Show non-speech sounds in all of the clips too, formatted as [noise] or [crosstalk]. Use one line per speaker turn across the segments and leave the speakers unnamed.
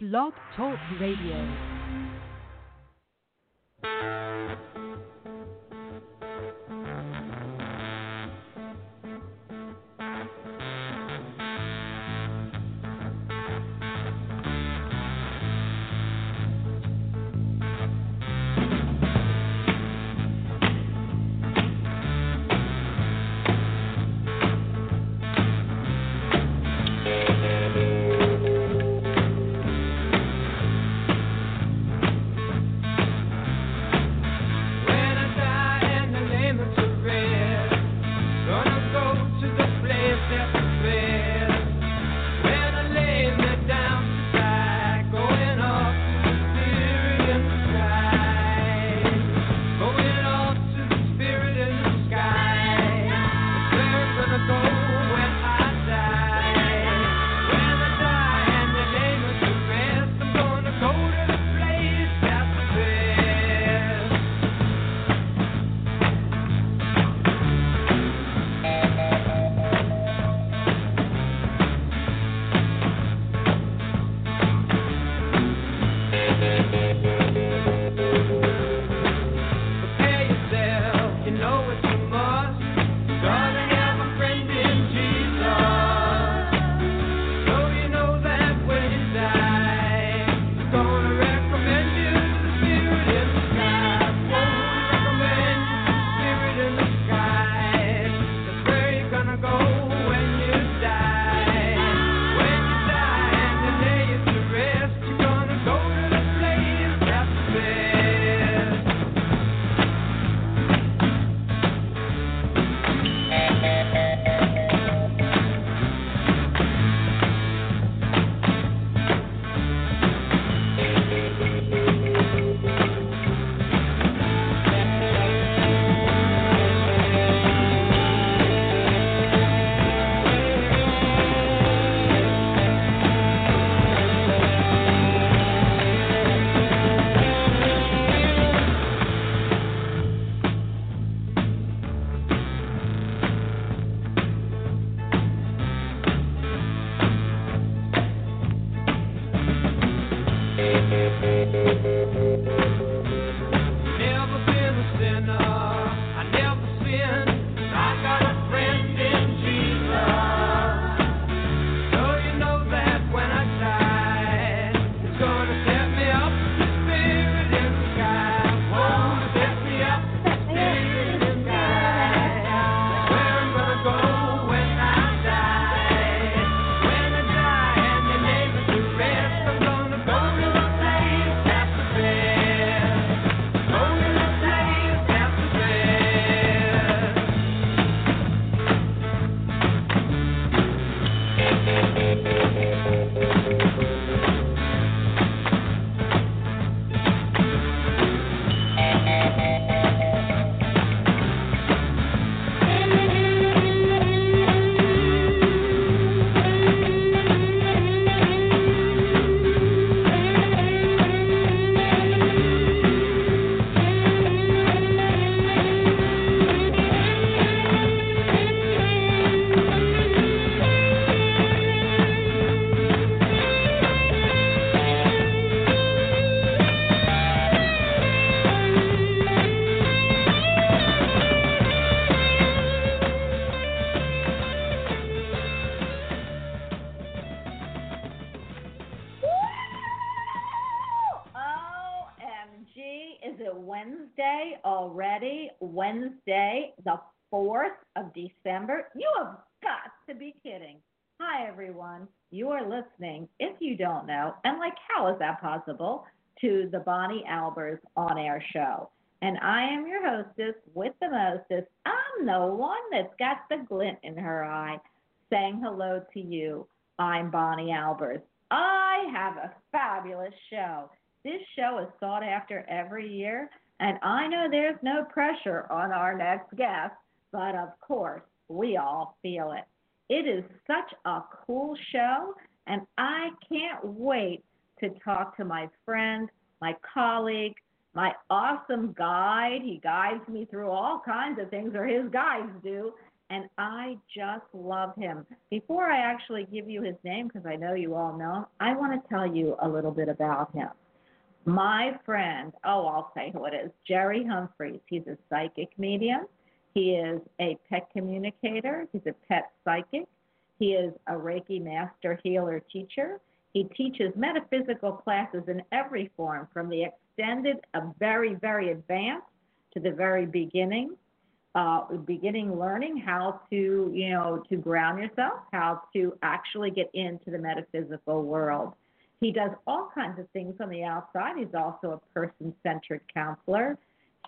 Blog Talk Radio.
possible to the Bonnie Albers on air show. And I am your hostess with the mostess. I'm the one that's got the glint in her eye saying hello to you. I'm Bonnie Albers. I have a fabulous show. This show is sought after every year, and I know there's no pressure on our next guest, but of course, we all feel it. It is such a cool show, and I can't wait to talk to my friend, my colleague, my awesome guide. He guides me through all kinds of things, or his guides do. And I just love him. Before I actually give you his name, because I know you all know, I want to tell you a little bit about him. My friend, oh, I'll say who it is, Jerry Humphreys. He's a psychic medium. He is a pet communicator. He's a pet psychic. He is a Reiki master healer teacher. He teaches metaphysical classes in every form, from the extended, a very, very advanced, to the very beginning. Uh, beginning learning how to, you know, to ground yourself, how to actually get into the metaphysical world. He does all kinds of things on the outside. He's also a person centered counselor.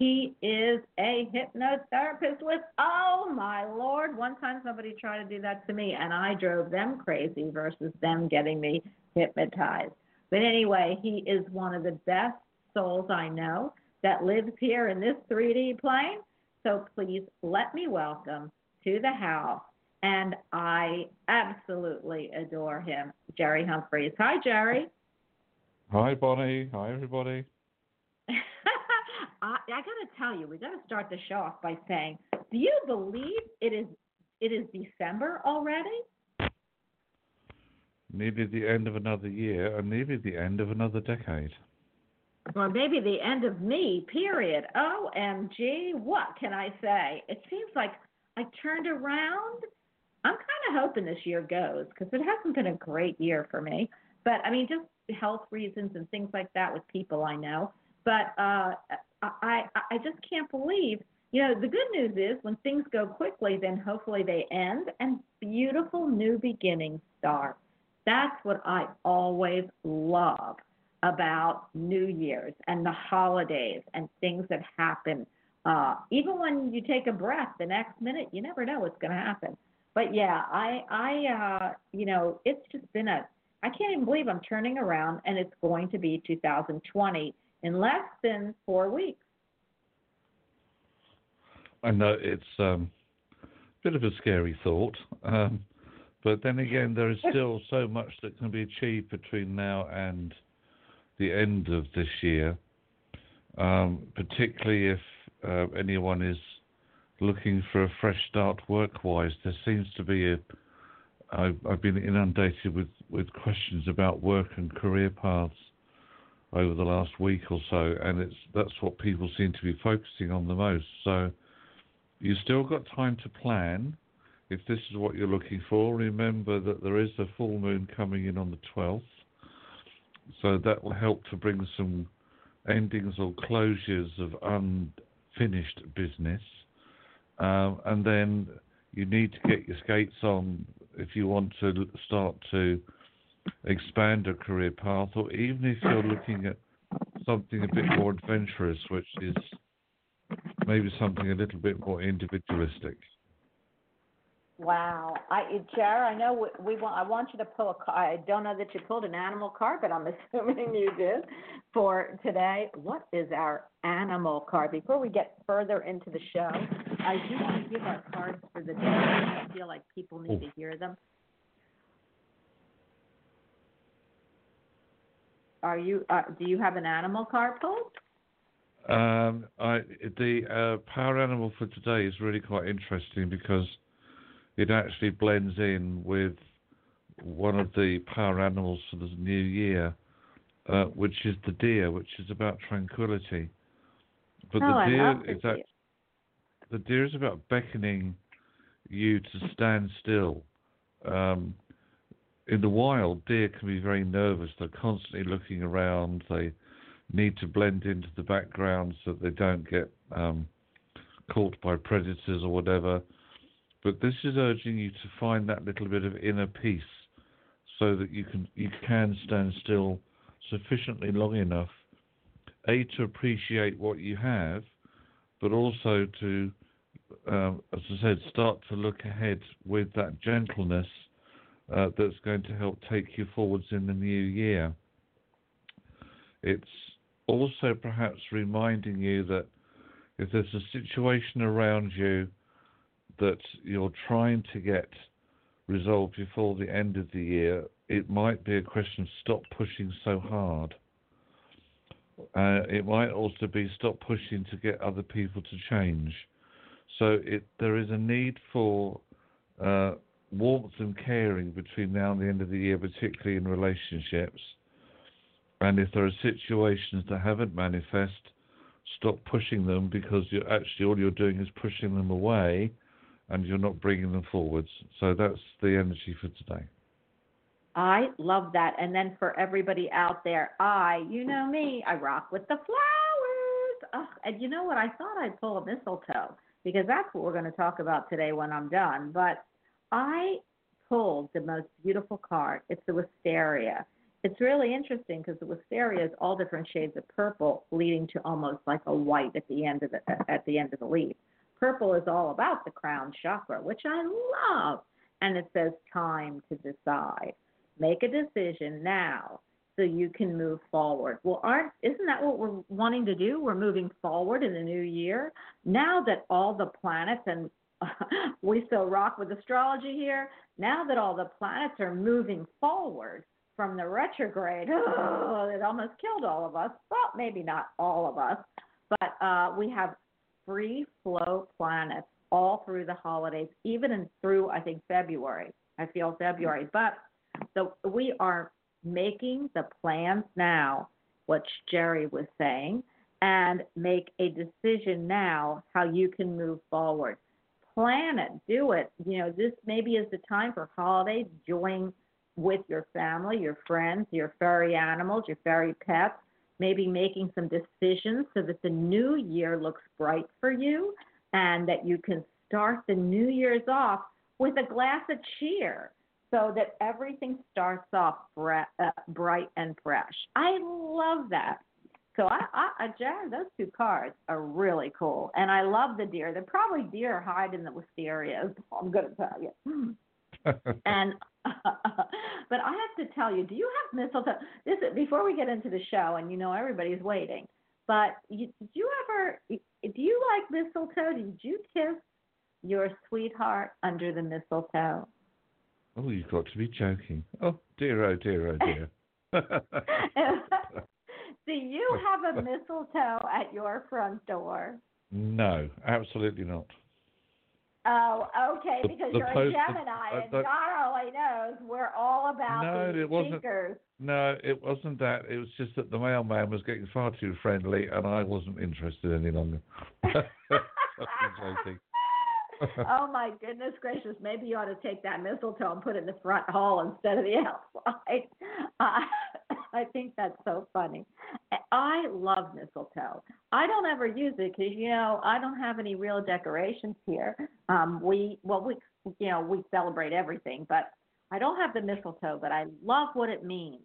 He is a hypnotherapist with, oh my lord, one time somebody tried to do that to me and I drove them crazy versus them getting me hypnotized. But anyway, he is one of the best souls I know that lives here in this 3D plane. So please let me welcome to the house, and I absolutely adore him, Jerry Humphreys. Hi, Jerry.
Hi, Bonnie. Hi, everybody. [laughs]
I, I got to tell you, we got to start the show off by saying, do you believe it is it is December already?
Nearly the end of another year, and nearly the end of another decade.
Or maybe the end of me, period. OMG, what can I say? It seems like I turned around. I'm kind of hoping this year goes because it hasn't been a great year for me. But I mean, just health reasons and things like that with people I know. But uh, I, I just can't believe. You know, the good news is when things go quickly, then hopefully they end and beautiful new beginnings start. That's what I always love about New Year's and the holidays and things that happen. Uh, even when you take a breath, the next minute you never know what's going to happen. But yeah, I, I, uh, you know, it's just been a. I can't even believe I'm turning around and it's going to be 2020 in less than four weeks.
I know it's um, a bit of a scary thought, um, but then again, there is still so much that can be achieved between now and the end of this year, um, particularly if uh, anyone is looking for a fresh start work-wise. There seems to be a. I've, I've been inundated with, with questions about work and career paths over the last week or so, and it's that's what people seem to be focusing on the most. So you've still got time to plan. If this is what you're looking for, remember that there is a full moon coming in on the 12th, so that will help to bring some endings or closures of unfinished business. Um, and then you need to get your skates on if you want to start to expand a career path, or even if you're looking at something a bit more adventurous, which is maybe something a little bit more individualistic.
Wow, I, Jar, I know we, we want. I want you to pull a. I don't know that you pulled an animal card, but I'm [laughs] assuming you did for today. What is our animal card? Before we get further into the show, I do want to give our cards for the day. I feel like people need oh. to hear them. Are you? Uh, do you have an animal card pulled?
Um, I, the uh, power animal for today is really quite interesting because it actually blends in with one of the power animals for the new year, uh, which is the deer, which is about tranquility. But
oh,
the deer
I love the
is
deer.
the deer is about beckoning you to stand still. Um, in the wild, deer can be very nervous. They're constantly looking around. They need to blend into the background so that they don't get um, caught by predators or whatever. But this is urging you to find that little bit of inner peace so that you can you can stand still sufficiently long enough, a to appreciate what you have, but also to, um, as I said, start to look ahead with that gentleness uh, that's going to help take you forwards in the new year. It's also perhaps reminding you that if there's a situation around you that you're trying to get resolved before the end of the year, it might be a question stop pushing so hard. Uh, it might also be stop pushing to get other people to change. So it there is a need for uh, warmth and caring between now and the end of the year, particularly in relationships. And if there are situations that haven't manifest, stop pushing them because you're actually all you're doing is pushing them away, and you're not bringing them forwards. So that's the energy for today.
I love that. And then for everybody out there, I, you know me, I rock with the flowers. Ugh, and you know what? I thought I'd pull a mistletoe because that's what we're going to talk about today when I'm done. But I pulled the most beautiful card. It's the wisteria. It's really interesting because the wisteria is all different shades of purple, leading to almost like a white at the end of the at the end of the leaf. Purple is all about the crown chakra, which I love, and it says time to decide. Make a decision now so you can move forward. Well, aren't isn't that what we're wanting to do? We're moving forward in the new year. Now that all the planets and [laughs] we still rock with astrology here. Now that all the planets are moving forward from the retrograde, oh, [gasps] it almost killed all of us. Well, maybe not all of us, but uh, we have free flow planets all through the holidays, even in through I think February. I feel February, but so we are making the plans now, which Jerry was saying, and make a decision now how you can move forward. Plan it, do it. You know, this maybe is the time for holidays. Join with your family, your friends, your furry animals, your furry pets. Maybe making some decisions so that the new year looks bright for you and that you can start the new year's off with a glass of cheer so that everything starts off bre- uh, bright and fresh. I love that. So I, I, I, Jared, those two cards are really cool, and I love the deer. They're probably deer hide in the wisteria. I'm going to tell you. [laughs] and [laughs] but I have to tell you, do you have mistletoe? This before we get into the show, and you know everybody's waiting. But you, did you ever? Do you like mistletoe? Did you kiss your sweetheart under the mistletoe?
Oh, you've got to be joking. Oh dear, oh dear, oh dear. [laughs]
Do you have a mistletoe at your front door?
No, absolutely not.
Oh, okay, because
the
you're
post-
a Gemini,
uh,
and
the-
God only knows we're all about
No,
these
it wasn't.
seekers.
No, it wasn't that. It was just that the mailman was getting far too friendly, and I wasn't interested any longer. [laughs] I'm joking.
Oh [laughs] my goodness gracious! Maybe you ought to take that mistletoe and put it in the front hall instead of the [laughs] outside. [laughs] Uh, I think that's so funny. I love mistletoe. I don't ever use it because you know I don't have any real decorations here. Um, we well we you know we celebrate everything, but I don't have the mistletoe. But I love what it means.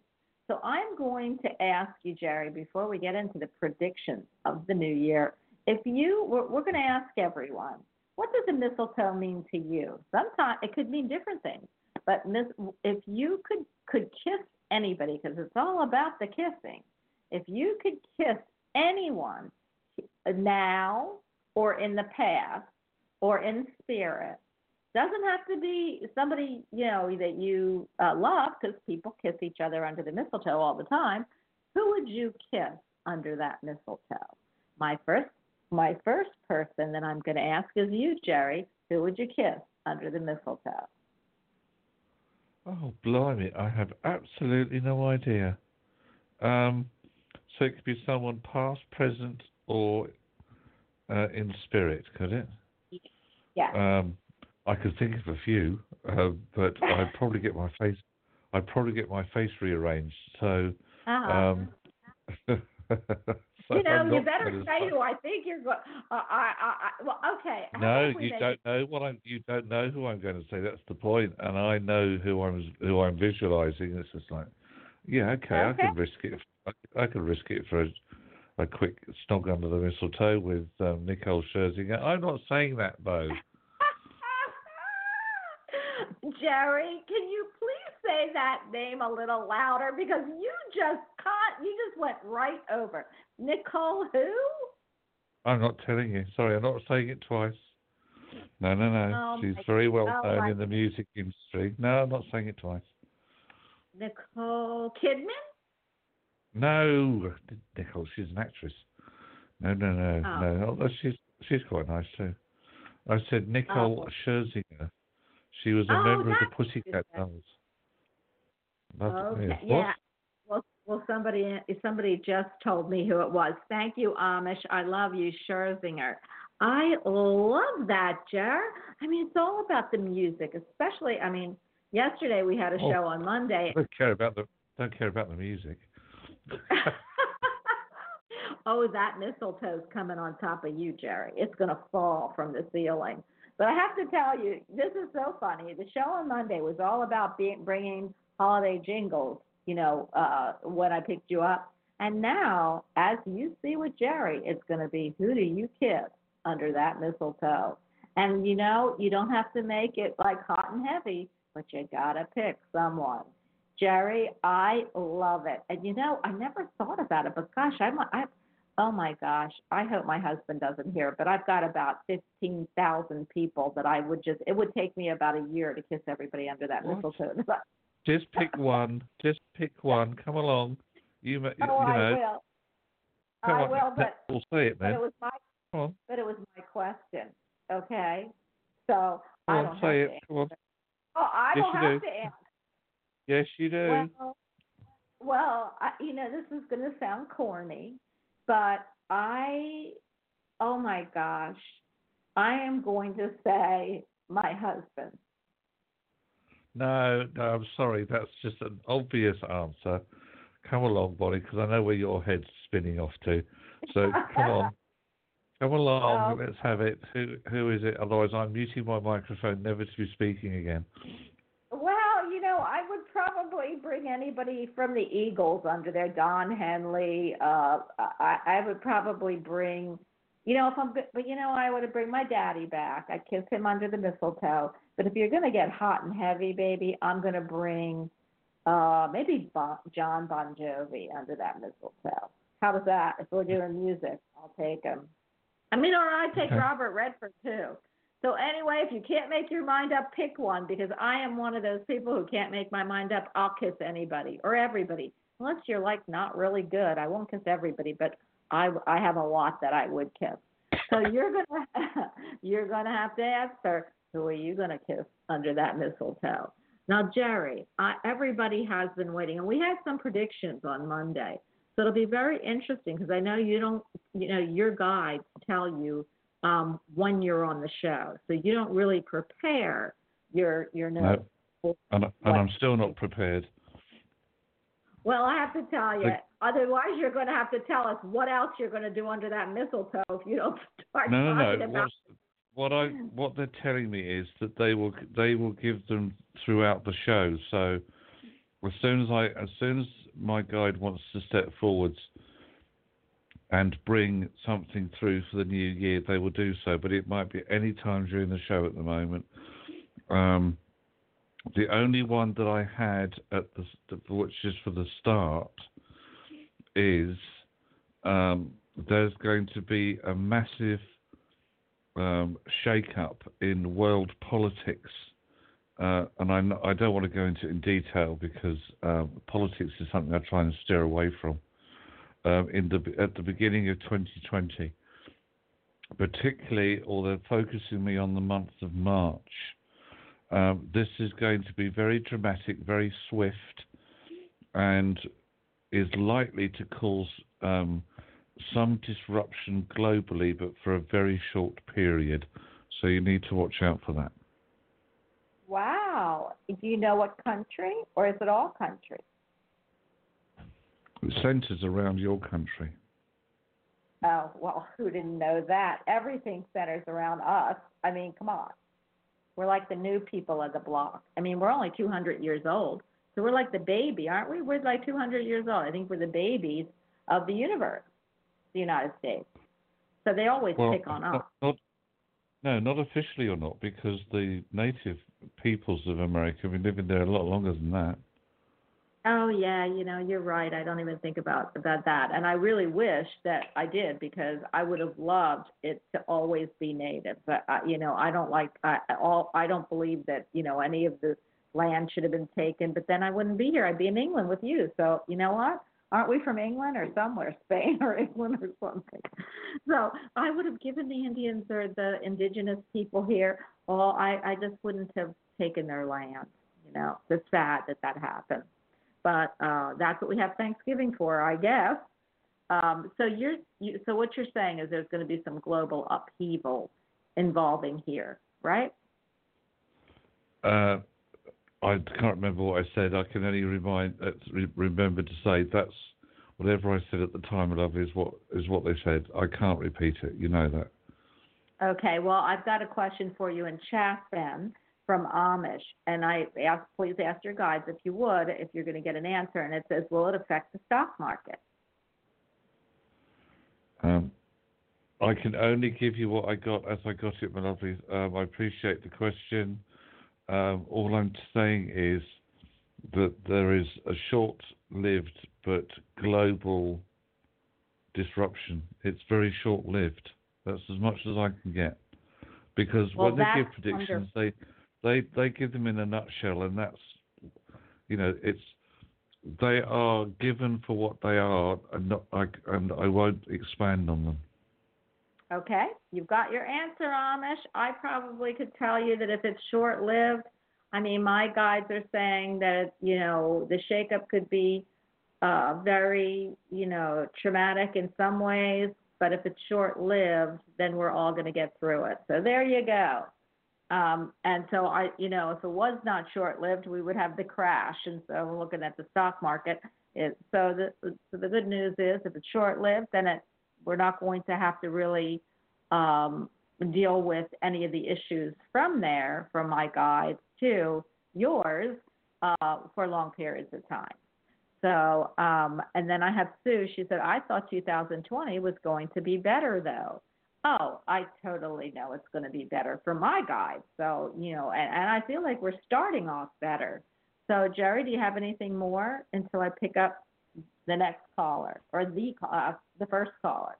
So I'm going to ask you, Jerry, before we get into the predictions of the new year, if you we're, we're going to ask everyone what does a mistletoe mean to you? Sometimes it could mean different things, but mis- if you could could kiss anybody, because it's all about the kissing. If you could kiss anyone now or in the past or in spirit, doesn't have to be somebody you know that you uh, love, because people kiss each other under the mistletoe all the time. Who would you kiss under that mistletoe? My first my first person that I'm going to ask is you, Jerry. Who would you kiss under the mistletoe?
Oh, blimey, I have absolutely no idea. Um, so it could be someone past, present, or uh, in spirit, could it?
Yeah.
Um, I could think of a few, uh, but [laughs] I'd probably get my face. I'd probably get my face rearranged. So,
uh-huh.
um, [laughs]
you know, you better say who I think you're going. Uh, I, I, I, well, okay.
No, you don't
it-
know what I'm. You don't know who I'm going to say. That's the point. And I know who I'm who I'm visualizing. It's just like, yeah, okay,
okay.
I could risk it. I, I could risk it for a, a quick snog under the mistletoe with um, Nicole Scherzinger. I'm not saying that though. [laughs]
Jerry, can you please say that name a little louder because you just caught, you just went right over. Nicole who?
I'm not telling you. Sorry, I'm not saying it twice. No, no, no.
Oh,
She's very well
oh,
known
my-
in the music industry. No, I'm not saying it twice.
Nicole Kidman?
No, Nicole, she's an actress. No, no, no,
Oh.
no. Although she's she's quite nice too. I said Nicole
Oh.
Scherzinger. She was a
Oh,
member of the Pussycat. Dolls.
Okay, yeah. Well, well, somebody somebody just told me who it was. Thank you, Amish. I love you, Scherzinger. I love that, Jer. I mean, it's all about the music, especially. I mean, yesterday we had a
Oh.
show on Monday.
I don't care about the don't care about the music. [laughs]
oh, that mistletoe's coming on top of you, Jerry. It's going to fall from the ceiling. But I have to tell you, this is so funny. The show on Monday was all about being, bringing holiday jingles, you know, uh, when I picked you up. And now, as you see with Jerry, it's going to be who do you kiss under that mistletoe? And, you know, you don't have to make it like hot and heavy, but you got to pick someone. Jerry, I love it. And you know, I never thought about it, but gosh, I'm I oh my gosh, I hope my husband doesn't hear, but I've got about 15,000 people that I would just it would take me about a year to kiss everybody under that
What?
mistletoe. [laughs]
Just pick one. Just pick one. Come along. You, you
oh, I
know.
will.
Come
I
on.
will, but [laughs]
we'll say it
but it was my
Come on.
but it was my question. Okay? So
Come
I
on.
don't have
Say it. Come on.
Oh, I
Yes,
don't
you
have
do.
to answer.
Yes, you do.
Well, well, I, you know, this is going to sound corny, but I, oh my gosh, I am going to say my husband.
No, no, I'm sorry. That's just an obvious answer. Come along, Bonnie, because I know where your head's spinning off to. So come on. [laughs] Come along. Let's have it. Who who is it? Otherwise, I'm muting my microphone, never to be speaking again.
Well, you know, I would probably bring anybody from the Eagles under there. Don Henley. Uh, I, I would probably bring, you know, if I'm, but you know, I would bring my daddy back. I'd kiss him under the mistletoe. But if you're gonna get hot and heavy, baby, I'm gonna bring, uh, maybe bon, John Bon Jovi under that mistletoe. How does that? If we're doing music, I'll take him. I mean, or I'd take
Okay.
Robert Redford too. So anyway, if you can't make your mind up, pick one because I am one of those people who can't make my mind up. I'll kiss anybody or everybody, unless you're like not really good. I won't kiss everybody, but I I have a lot that I would kiss. So you're gonna [laughs] you're gonna have to answer who are you gonna kiss under that mistletoe? Now, Jerry, I, everybody has been waiting, and we had some predictions on Monday. So it'll be very interesting because I know you don't, you know, your guides tell you um, when you're on the show, so you don't really prepare your your notes.
No. And, and I'm still not prepared.
Well, I have to tell you,
Like-
otherwise you're going to have to tell us what else you're going to do under that mistletoe if you don't [laughs] start
No, no, no.
about.
What's, what I what they're telling me is that they will they will give them throughout the show. So as soon as I as soon as my guide wants to step forwards and bring something through for the new year, they will do so. But it might be any time during the show at the moment. Um, the only one that I had at the which is for the start is um, there's going to be a massive um, shake-up in world politics, uh, and I, I don't want to go into it in detail because um, politics is something I try and steer away from. Um, in the at the beginning of 2020, particularly, they're focusing me on the month of March. Um, this is going to be very dramatic, very swift, and is likely to cause um, some disruption globally, but for a very short period. So you need to watch out for that.
Wow. Do you know what country, or is it all countries?
It centres around your country.
Oh, well, [laughs] who didn't know that? Everything centers around us. I mean, come on. We're like the new people of the block. I mean, we're only 200 years old. So we're like the baby, aren't we? We're like 200 years old. I think we're the babies of the universe, the United States. So they always
Well,
pick on us.
not, no, not officially or not, because the native peoples of America have been living there a lot longer than that.
Oh yeah, you know, you're right. I don't even think about about that. And I really wish that I did because I would have loved it to always be native. But I, you know, I don't like I- all I don't believe that, you know, any of the land should have been taken, but then I wouldn't be here. I'd be in England with you. So, you know what? Aren't we from England or somewhere, Spain [laughs] or England or something? So I would have given the Indians or the indigenous people here. all, I I just wouldn't have taken their land. You know, it's sad that that happened, but uh, that's what we have Thanksgiving for, I guess. Um, so you're you, so what you're saying is there's going to be some global upheaval involving here, right?
Uh, I can't remember what I said. I can only remind, uh, remember to say that's whatever I said at the time, love, is what is what they said. I can't repeat it. You know that.
Okay, well, I've got a question for you in chat then from Amish, and I ask, please ask your guides if you would, if you're going to get an answer, and it says, will it affect the stock market?
Um, I can only give you what I got as I got it, my lovely. Um, I appreciate the question. Um, all I'm saying is that there is a short-lived but global disruption. It's very short-lived. That's as much as I can get. Because
Well,
when they give predictions, they, they they give them in a nutshell, and that's you know it's they are given for what they are, and not I and I won't expand on them.
Okay, you've got your answer, Amish. I probably could tell you that if it's short lived, I mean, my guides are saying that, you know, the shakeup could be uh, very, you know, traumatic in some ways, but if it's short lived, then we're all going to get through it. So there you go. Um, and so I, you know, if it was not short lived, we would have the crash. And so we're looking at the stock market. It, so the so the good news is, if it's short lived, then it we're not going to have to really um, deal with any of the issues from there, from my guides to yours, uh, for long periods of time. So, um, and then I have Sue. She said, I thought 2020 was going to be better, though. Oh, I totally know it's going to be better for my guides. So, you know, and, and I feel like we're starting off better. So, Jerry, do you have anything more until I pick up the next caller or the uh, the first caller?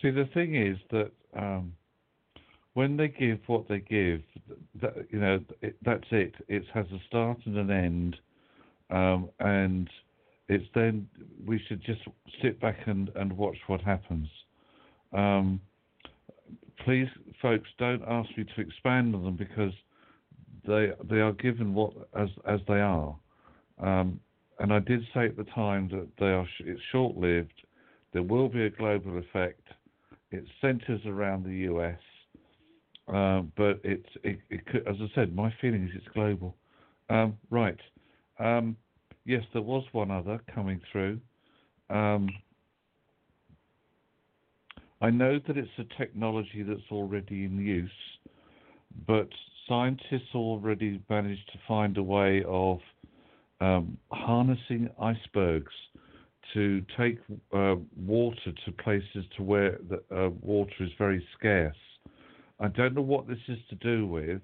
See, the thing is that um, when they give what they give, that, you know, it, that's it. It has a start and an end, um, and it's then we should just sit back and, and watch what happens. Um, please, folks, don't ask me to expand on them because they they are given what as as they are. Um, and I did say at the time that they are sh- it's short lived. There will be a global effect. It centres around the US, um, but it's it, it could, as I said, my feeling is it's global. Um, right. Um, yes, there was one other coming through. Um, I know that it's a technology that's already in use, but scientists already managed to find a way of um, harnessing icebergs to take uh, water to places to where the uh, water is very scarce. I don't know what this is to do with,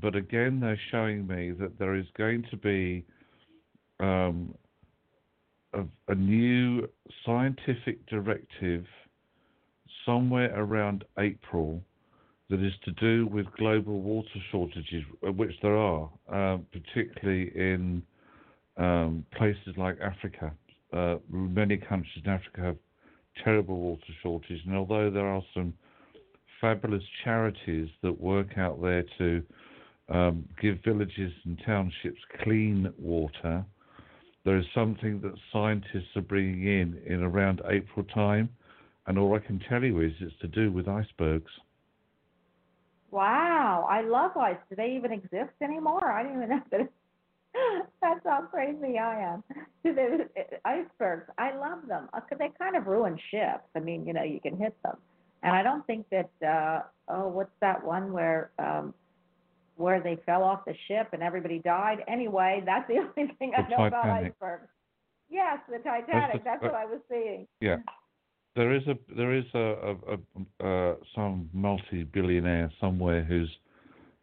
but again, they're showing me that there is going to be um, a, a new scientific directive somewhere around April that is to do with global water shortages, uh, which there are, uh, particularly in um, places like Africa. Uh, many countries in Africa have terrible water shortages, and although there are some fabulous charities that work out there to um, give villages and townships clean water, there is something that scientists are bringing in in around April time, and all I can tell you is it's to do with icebergs.
Wow, I love ice. Do they even exist anymore? I didn't even know that. [laughs] That's how crazy I am. Do they, icebergs, I love them because they kind of ruin ships. I mean, you know, you can hit them, and I don't think that. uh Oh, what's that one where um where they fell off the ship and everybody died? Anyway, that's the [laughs] only thing I
The
know about icebergs. Yes, the Titanic.
the-
That's what I was seeing.
Yeah. There is a there is a, a, a uh, some multi-billionaire somewhere who's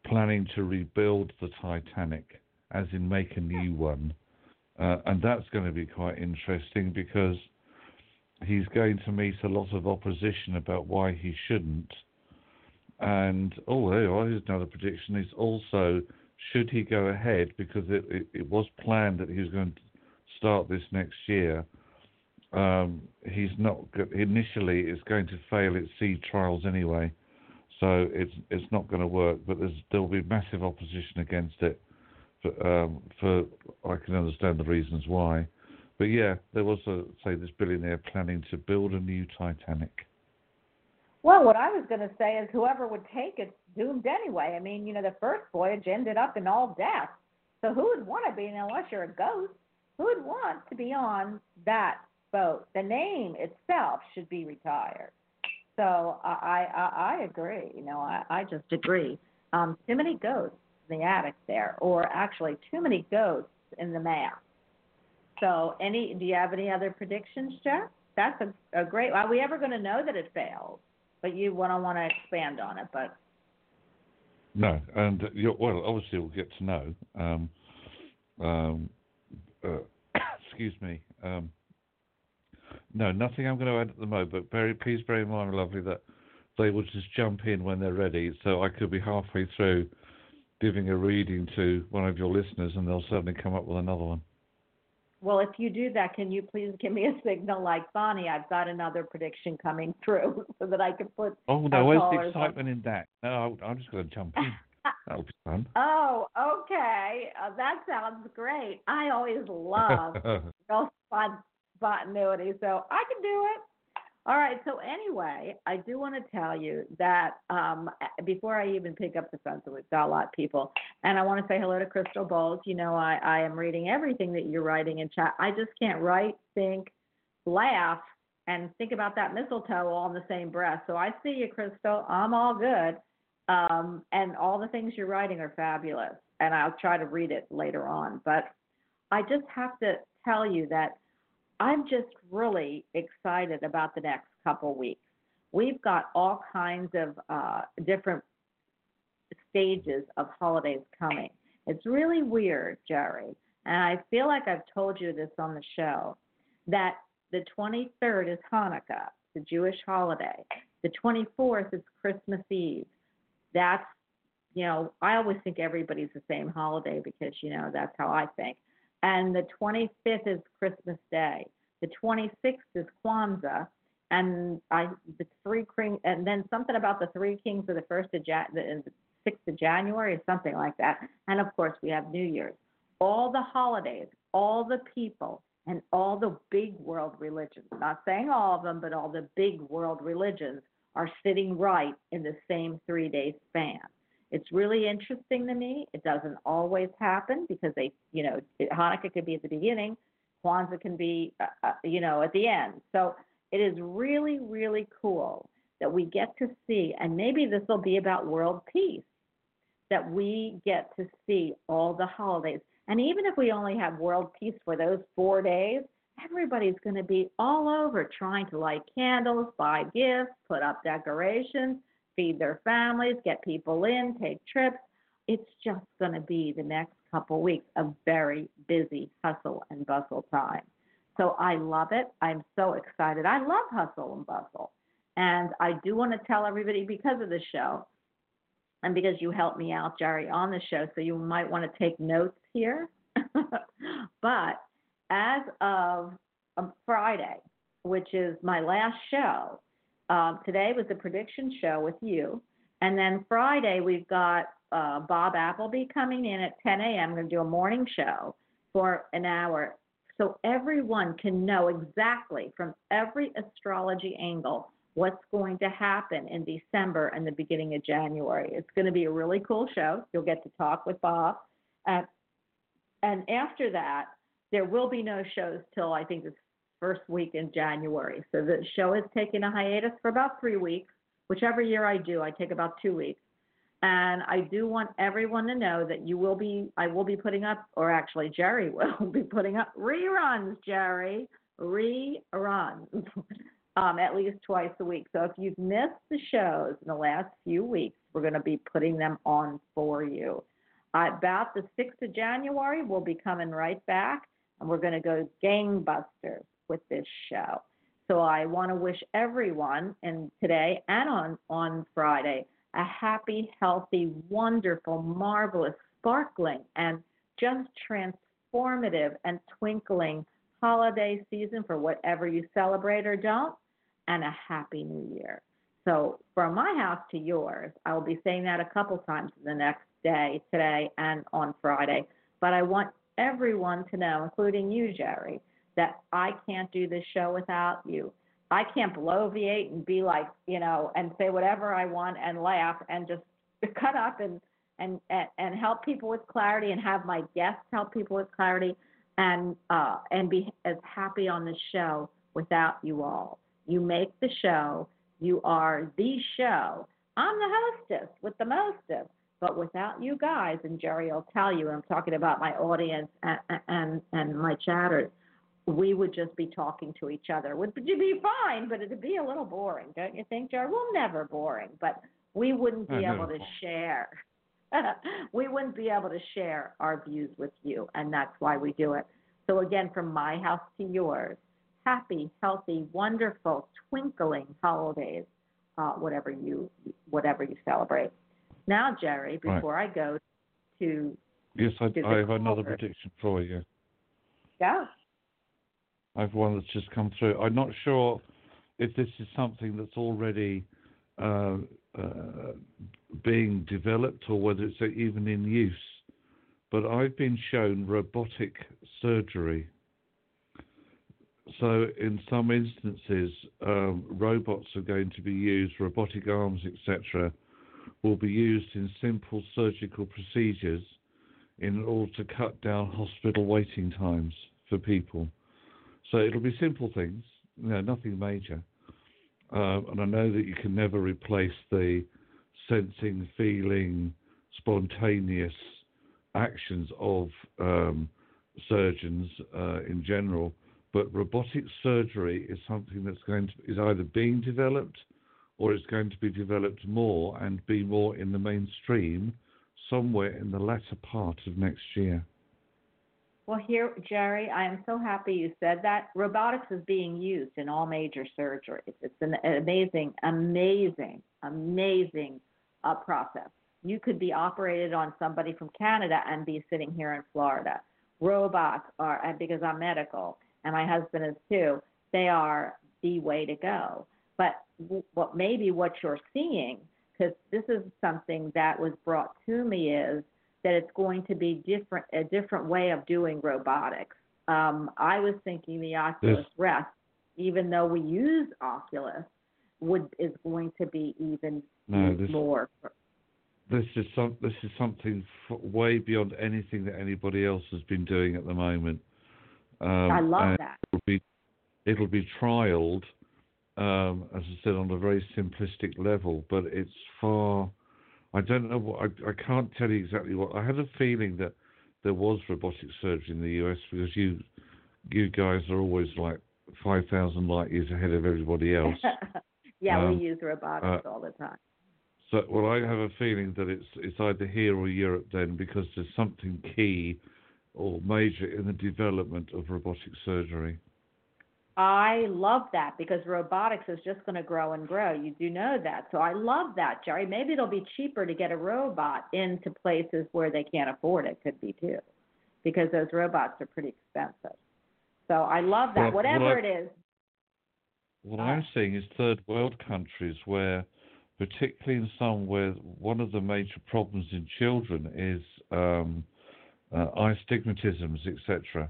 planning to rebuild the Titanic, as in make a new one, uh, and that's going to be quite interesting because he's going to meet a lot of opposition about why he shouldn't. And oh, there you are, here's another prediction. is also should he go ahead, because it, it, it was planned that he was going to start this next year, um, he's not initially it's going to fail its sea trials anyway, so it's it's not going to work. But there will be massive opposition against it. For, um, for I can understand the reasons why, but yeah, there was a say this billionaire planning to build a new Titanic.
Well, what I was going to say is whoever would take it's doomed anyway. I mean, you know, the first voyage ended up in all death. So who would want to be, unless you're a ghost, who would want to be on that boat? The name itself should be retired. So I I, I agree. You know, I, I just agree. Um, too many ghosts in the attic there, or actually too many ghosts in the map. So any? Do you have any other predictions, Jeff? That's a, a great. Are we ever going to know that it failed? But you want to want to expand on it, but
No, and uh, well, obviously we'll get to know. Um, um, uh, [coughs] excuse me. Um, no, nothing I'm going to add at the moment. But very, please bear in mind, lovely, that they will just jump in when they're ready. So I could be halfway through giving a reading to one of your listeners, and they'll suddenly come up with another one.
Well, if you do that, can you please give me a signal like Bonnie? I've got another prediction coming through [laughs] so that I can put.
Oh no, where's the excitement in that? No, I'm just going to jump in. [laughs] That'll be fun.
Oh, okay. Uh, that sounds great. I always love [laughs] real spon- spontaneity, so I can do it. All right. So anyway, I do want to tell you that um, before I even pick up the phone, so we've got a lot of people, and I want to say hello to Crystal Bowles. You know, I, I am reading everything that you're writing in chat. I just can't write, think, laugh, and think about that mistletoe all in the same breath. So I see you, Crystal. I'm all good. Um, and all the things you're writing are fabulous. And I'll try to read it later on. But I just have to tell you that I'm just really excited about the next couple weeks. We've got all kinds of uh, different stages of holidays coming. It's really weird, Jerry, and I feel like I've told you this on the show that the 23rd is Hanukkah, the Jewish holiday. The 24th is Christmas Eve. That's, you know, I always think everybody's the same holiday because, you know, that's how I think. And the 25th is Christmas Day. The 26th is Kwanzaa, and I the three king, and then something about the three kings of the first of Jan, the, the sixth of January, or something like that. And of course, we have New Year's. All the holidays, all the people, and all the big world religions. Not saying all of them, but all the big world religions are sitting right in the same three-day span. It's really interesting to me. It doesn't always happen because they, you know, Hanukkah could be at the beginning, Kwanzaa can be, uh, uh, you know, at the end. So it is really, really cool that we get to see, and maybe this will be about world peace, that we get to see all the holidays. And even if we only have world peace for those four days, everybody's going to be all over trying to light candles, buy gifts, put up decorations, feed their families, get people in, take trips. It's just going to be the next couple weeks a very busy hustle and bustle time. So I love it. I'm so excited. I love hustle and bustle. And I do want to tell everybody because of the show and because you helped me out, Jerry, on the show, so you might want to take notes here. [laughs] but as of um, Friday, which is my last show, um, today was the prediction show with you. And then Friday, we've got uh, Bob Appleby coming in at 10 a.m. We're going to do a morning show for an hour. So everyone can know exactly from every astrology angle what's going to happen in December and the beginning of January. It's going to be a really cool show. You'll get to talk with Bob. Uh, and after that, there will be no shows till I think the first week in January. So the show is taking a hiatus for about three weeks. Whichever year I do, I take about two weeks. And I do want everyone to know that you will be, I will be putting up, or actually Jerry [laughs] will be putting up reruns, Jerry, reruns, [laughs] um, at least twice a week. So if you've missed the shows in the last few weeks, we're going to be putting them on for you. About the 6th of January, we'll be coming right back, and we're going to go gangbusters with this show. So I want to wish everyone, and today and on on Friday, a happy, healthy, wonderful, marvelous, sparkling and just transformative and twinkling holiday season for whatever you celebrate or don't, and a happy new year. So, from my house to yours, I will be saying that a couple times the next day, today, and on Friday. But I want everyone to know, including you, Jerry, that I can't do this show without you. I can't bloviate and be like, you know, and say whatever I want and laugh and just [laughs] cut up and and and, help people with clarity and have my guests help people with clarity and uh, and be as happy on the show without you all. You make the show. You are the show. I'm the hostess with the mostest. But without you guys, and Jerry will tell you, I'm talking about my audience and and, and my chatters, we would just be talking to each other. Would be fine, but it'd be a little boring, don't you think, Jerry? Well, never boring, but we wouldn't be able to share. [laughs] we wouldn't be able to share our views with you, and that's why we do it. So again, from my house to yours, happy, healthy, wonderful, twinkling holidays, uh, whatever you whatever you celebrate. Now, Jerry,
Right.
before I go to
Yes, I,
to
I have another prediction for you.
go,
I have one that's just come through. I'm not sure if this is something that's already uh, uh, being developed or whether it's even in use, but I've been shown robotic surgery. So, in some instances, um, robots are going to be used, robotic arms, etc., will be used in simple surgical procedures in order to cut down hospital waiting times for people. So it'll be simple things, you know, nothing major. Um, and I know that you can never replace the sensing, feeling, spontaneous actions of um, surgeons uh, in general. But robotic surgery is something that's going to is either being developed or it's going to be developed more and be more in the mainstream somewhere in the latter part of next year.
Well, here, Jerry, I am so happy you said that. Robotics is being used in all major surgeries. It's an amazing, amazing, amazing uh, process. You could be operated on somebody from Canada and be sitting here in Florida. Robots are, and because I'm medical and my husband is too, they are the way to go. But what maybe what you're seeing, because this is something that was brought to me, is that it's going to be different a different way of doing robotics. Um, I was thinking the Oculus
Yes.
Rest, even though we use Oculus, would is going to be even
No, this
more.
this is some this is something f- way beyond anything that anybody else has been doing at the moment. Um,
I love that.
It'll be it'll be trialed, um, as I said, on a very simplistic level, but it's far. I don't know what I, I can't tell you exactly what. I had a feeling that there was robotic surgery in the US because you you guys are always like five thousand light years ahead of everybody else. [laughs]
yeah,
Um,
we use robotics all the time.
So, well, I have a feeling that it's it's either here or Europe then, because there's something key or major in the development of robotic surgery.
I love that because robotics is just going to grow and grow. You do know that. So I love that, Jerry. Maybe it'll be cheaper to get a robot into places where they can't afford it, could be too, because those robots are pretty expensive. So I love that.
Well,
Whatever
well, I-
it is.
What. I'm seeing is third world countries where, particularly in some where one of the major problems in children is um, uh, eye stigmatisms, etc.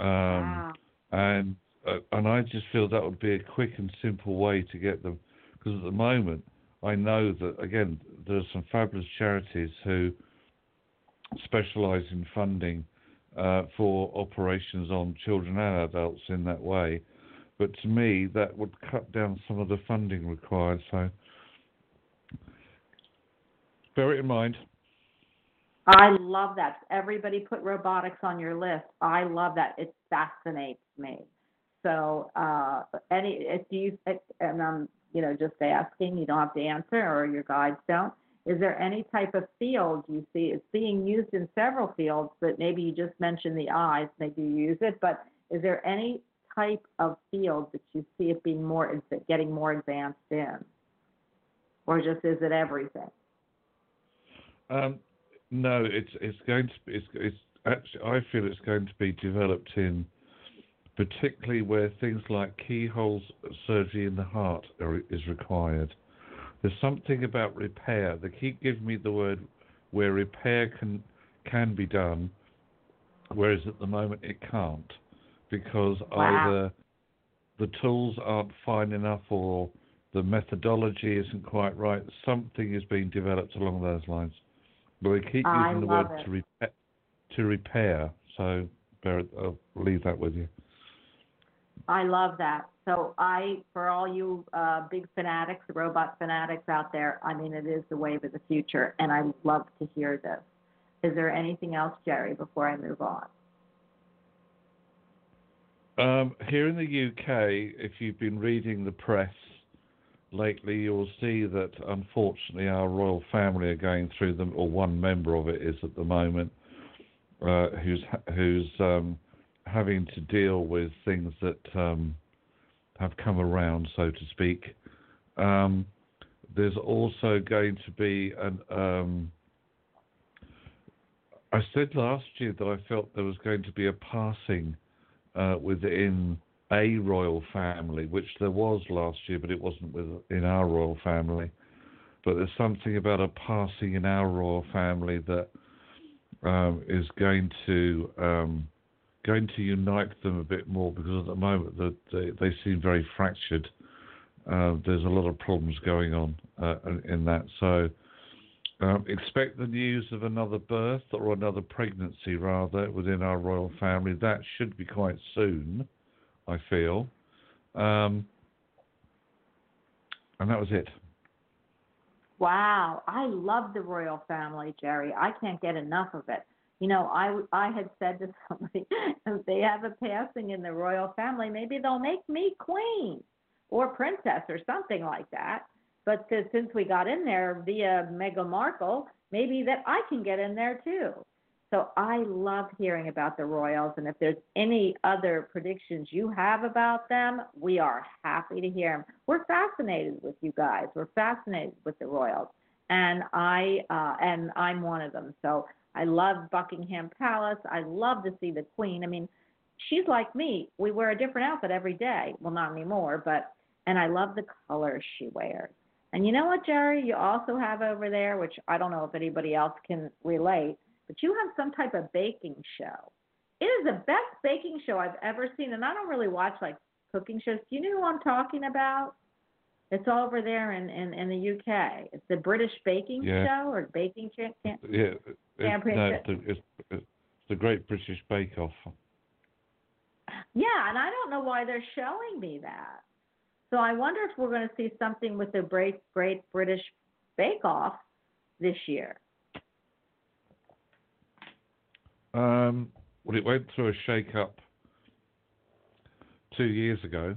Um,
ah,
and uh, and I just feel that would be a quick and simple way to get them. Because at the moment, I know that again there are some fabulous charities who specialise in funding uh, for operations on children and adults in that way. But to me, that would cut down some of the funding required. So bear it in mind.
I love that. Everybody put robotics on your list. I love that. It fascinates me. So, uh, any if you and I'm, you know, just asking. You don't have to answer, or your guides don't. Is there any type of field you see it's being used in several fields, but maybe you just mentioned the eyes, maybe you use it, but is there any type of field that you see it being more getting more advanced in, or just is it everything?
Um, No, it's it's going to be. It's, it's actually. I feel it's going to be developed in, particularly where things like keyhole surgery in the heart are, is required. There's something about repair. They keep giving me the word where repair can can be done, whereas at the moment it can't, because
Wow.
either the tools aren't fine enough or the methodology isn't quite right. Something is being developed along those lines. But they keep
I
using the word
it.
to repair, to repair. So bear, I'll leave that with you.
I love that. So I, for all you uh, big fanatics, robot fanatics out there, I mean, it is the wave of the future, and I love to hear this. Is there anything else, Jerry, before I move on?
Um, here in the UK, if you've been reading the press lately, you'll see that unfortunately our royal family are going through them, or one member of it is at the moment, uh, who's who's um, having to deal with things that um, have come around, so to speak. Um, there's also going to be an. Um, I said last year that I felt there was going to be a passing uh, within a royal family, which there was last year, but it wasn't within our royal family. But there's something about a passing in our royal family that um, is going to um, going to unite them a bit more because at the moment that they, they seem very fractured. Uh, there's a lot of problems going on uh, in- that. So um, expect the news of another birth or another pregnancy, rather, within our royal family. That should be quite soon, I feel. Um, and that was it.
Wow, I love the royal family, Jerry. I can't get enough of it. You know, I I had said to somebody, [laughs] if they have a passing in the royal family, maybe they'll make me queen or princess or something like that. But since we got in there via Meghan Markle, maybe that I can get in there too. So I love hearing about the royals, and if there's any other predictions you have about them, we are happy to hear them. We're fascinated with you guys. We're fascinated with the royals, and I uh, and I'm one of them. So I love Buckingham Palace. I love to see the Queen. I mean, she's like me. We wear a different outfit every day. Well, not anymore, but and I love the colors she wears. And you know what, Jerry? You also have over there, which I don't know if anybody else can relate, but you have some type of baking show. It is the best baking show I've ever seen, and I don't really watch like cooking shows. Do you know who I'm talking about? It's over there in in, in the UK. It's the British Baking
Yeah.
Show or Baking Cha- Cha-
Yeah, it,
Yeah,
no, it's the, it's, it's the Great British Bake Off.
Yeah, and I don't know why they're showing me that. So I wonder if we're going to see something with the Great Great British Bake Off this year.
Um, well, it went through a shake-up two years ago,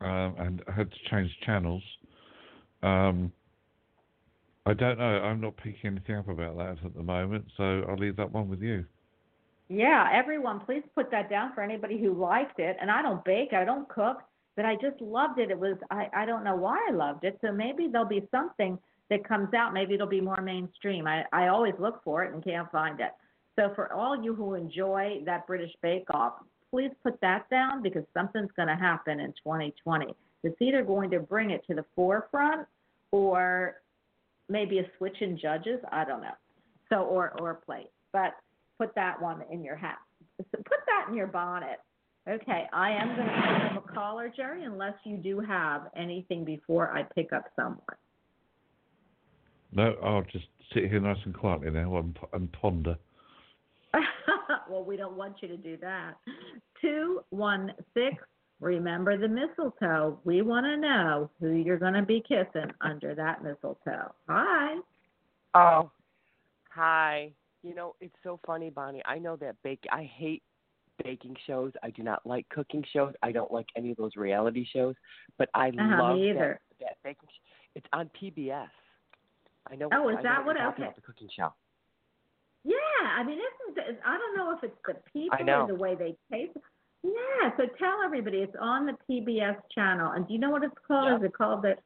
um, and had to change channels. Um, I don't know. I'm not picking anything up about that at the moment, so I'll leave that one with you.
Yeah, everyone, please put that down for anybody who liked it. And I don't bake, I don't cook, but I just loved it. It was I I don't know why I loved it. So maybe there'll be something that comes out. Maybe it'll be more mainstream. I I always look for it and can't find it. So for all you who enjoy that British Bake Off, please put that down because something's going to happen in 2020. It's either going to bring it to the forefront or maybe a switch in judges. I don't know. So or or a plate, but put that one in your hat. Put that in your bonnet. Okay, I am going to pick up a caller, Jerry, unless you do have anything before I pick up someone.
No, I'll just sit here nice and quietly now and, and ponder. [laughs]
well, we don't want you to do that. 216, remember the mistletoe. We want to know who you're going to be kissing under that mistletoe. Hi.
Oh, hi. You know, it's so funny, Bonnie. I know that bake. I hate baking shows. I do not like cooking shows. I don't like any of those reality shows. But I
Uh-huh,
love
me
that,
either.
that baking. Sh- it's on PBS. I know.
Oh, is
I
that what- okay.
The cooking show.
Yeah, I mean, isn't I don't know if it's the people or the way they taste. Yeah, so tell everybody it's on the PBS channel. And do you know what it's called?
Yep.
Is it called the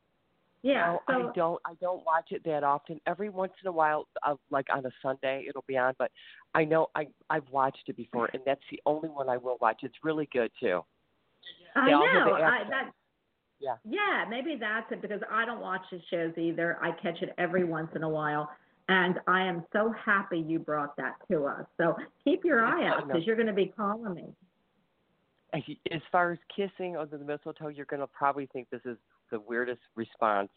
Yeah.
No,
so
I don't. I don't watch it that often. Every once in a while, uh, like on a Sunday, it'll be on. But I know I I've watched it before, and that's the only one I will watch. It's really good too.
I
They
know. I, that,
Yeah.
yeah, maybe that's it because I don't watch the shows either. I catch it every once in a while. And I am so happy you brought that to us. So keep your eye out because you're going to be calling me.
As far as kissing under the mistletoe, you're going to probably think this is the weirdest response.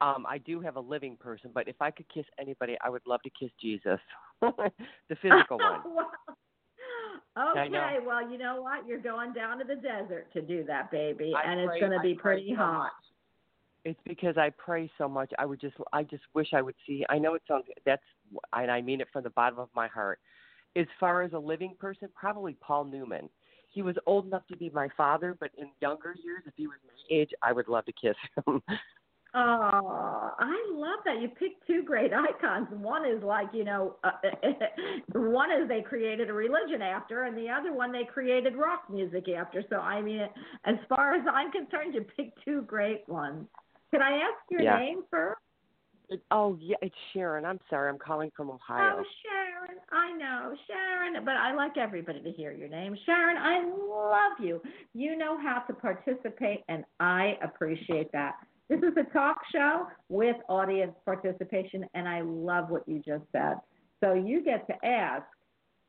Um, I do have a living person, but if I could kiss anybody, I would love to kiss Jesus, [laughs] the physical [laughs] one. Know.
Okay, well, you know what? You're going down to the desert to do that, baby,
I
and it's going to be
pray
pretty hot.
It's because I pray so much. I would just, I just wish I would see. I know it sounds. That's, and I mean it from the bottom of my heart. As far as a living person, probably Paul Newman. He was old enough to be my father, but in younger years, if he was my age, I would love to kiss him. [laughs]
Oh, I love that. You picked two great [laughs] icons. One is like, you know, uh, [laughs] one is they created a religion after, and the other one they created rock music after. So, I mean, as far as I'm concerned, you picked two great ones. Can I ask your
Yeah.
name first?
It- oh yeah, it's Sharon. I'm sorry, I'm calling from Ohio.
Oh, Sharon. I know, Sharon, but I like everybody to hear your name. Sharon, I love you. You know how to participate, and I appreciate that. This is a talk show with audience participation, and I love what you just said. So you get to ask.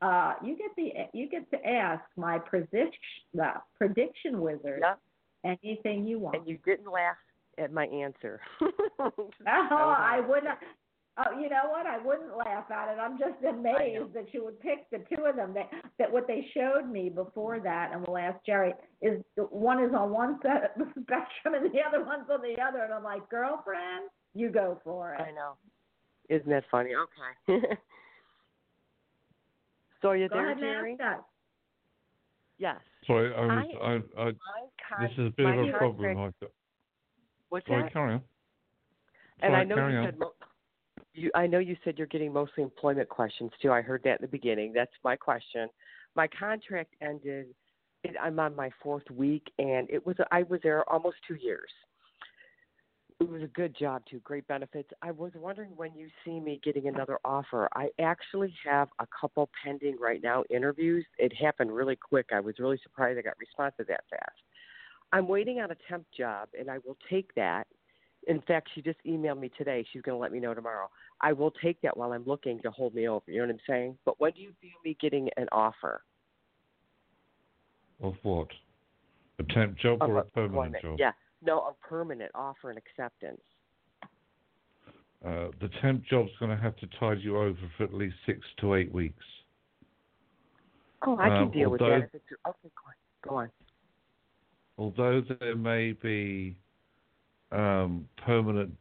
Uh, you get the you get to ask my prediction the prediction wizard
Yep.
anything you want.
And you didn't laugh at my answer. [laughs]
Oh, I uh, wouldn't. Oh, you know what? I wouldn't laugh at it. I'm just amazed that you would pick the two of them. That that what they showed me before that, and we'll ask Jerry. Is one is on one side of the [laughs] spectrum and the other one's on the other, and I'm like, girlfriend, you go for it.
I know. Isn't that funny? Okay. [laughs] so are you
Go
there,
ahead and
Jerry?
ask us.
Yes.
Sorry, I was.
I-
I, I,
My
this is a bit of a problem.
contract-
I've got.
What's
Sorry,
that?
carry on.
And I know you
on.
said mo- you. I know you said you're getting mostly employment questions too. I heard that in the beginning. That's my question. My contract ended. It, I'm on my fourth week, and it was. I was there almost two years. It was a good job too. Great benefits. I was wondering when you see me getting another offer. I actually have a couple pending right now interviews. It happened really quick. I was really surprised I got responses that fast. I'm waiting on a temp job, and I will take that. In fact, she just emailed me today. She's going to let me know tomorrow. I will take that while I'm looking to hold me over. You know what I'm saying? But when do you feel me getting an offer?
Of what? A temp job
of
or a permanent
employment?
job?
Yeah. No, a permanent offer and acceptance.
Uh, the temp job's going to have to tide you over for at least six to eight weeks.
Oh, I can
Um,
deal with that. If it's, okay, go on. Go on.
Although there may be um, permanent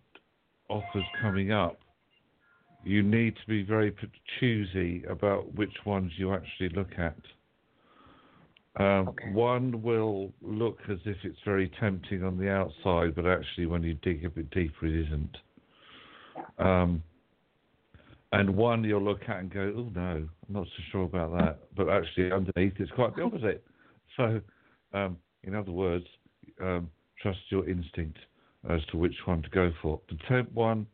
offers coming up, you need to be very choosy about which ones you actually look at. Um,
Okay.
One will look as if it's very tempting on the outside, but actually, when you dig a bit deeper, it isn't. Um, and one you'll look at and go, "Oh no, I'm not so sure about that," but actually underneath it's quite the opposite. [laughs] So, um, in other words, um, trust your instinct as to which one to go for. The temp one,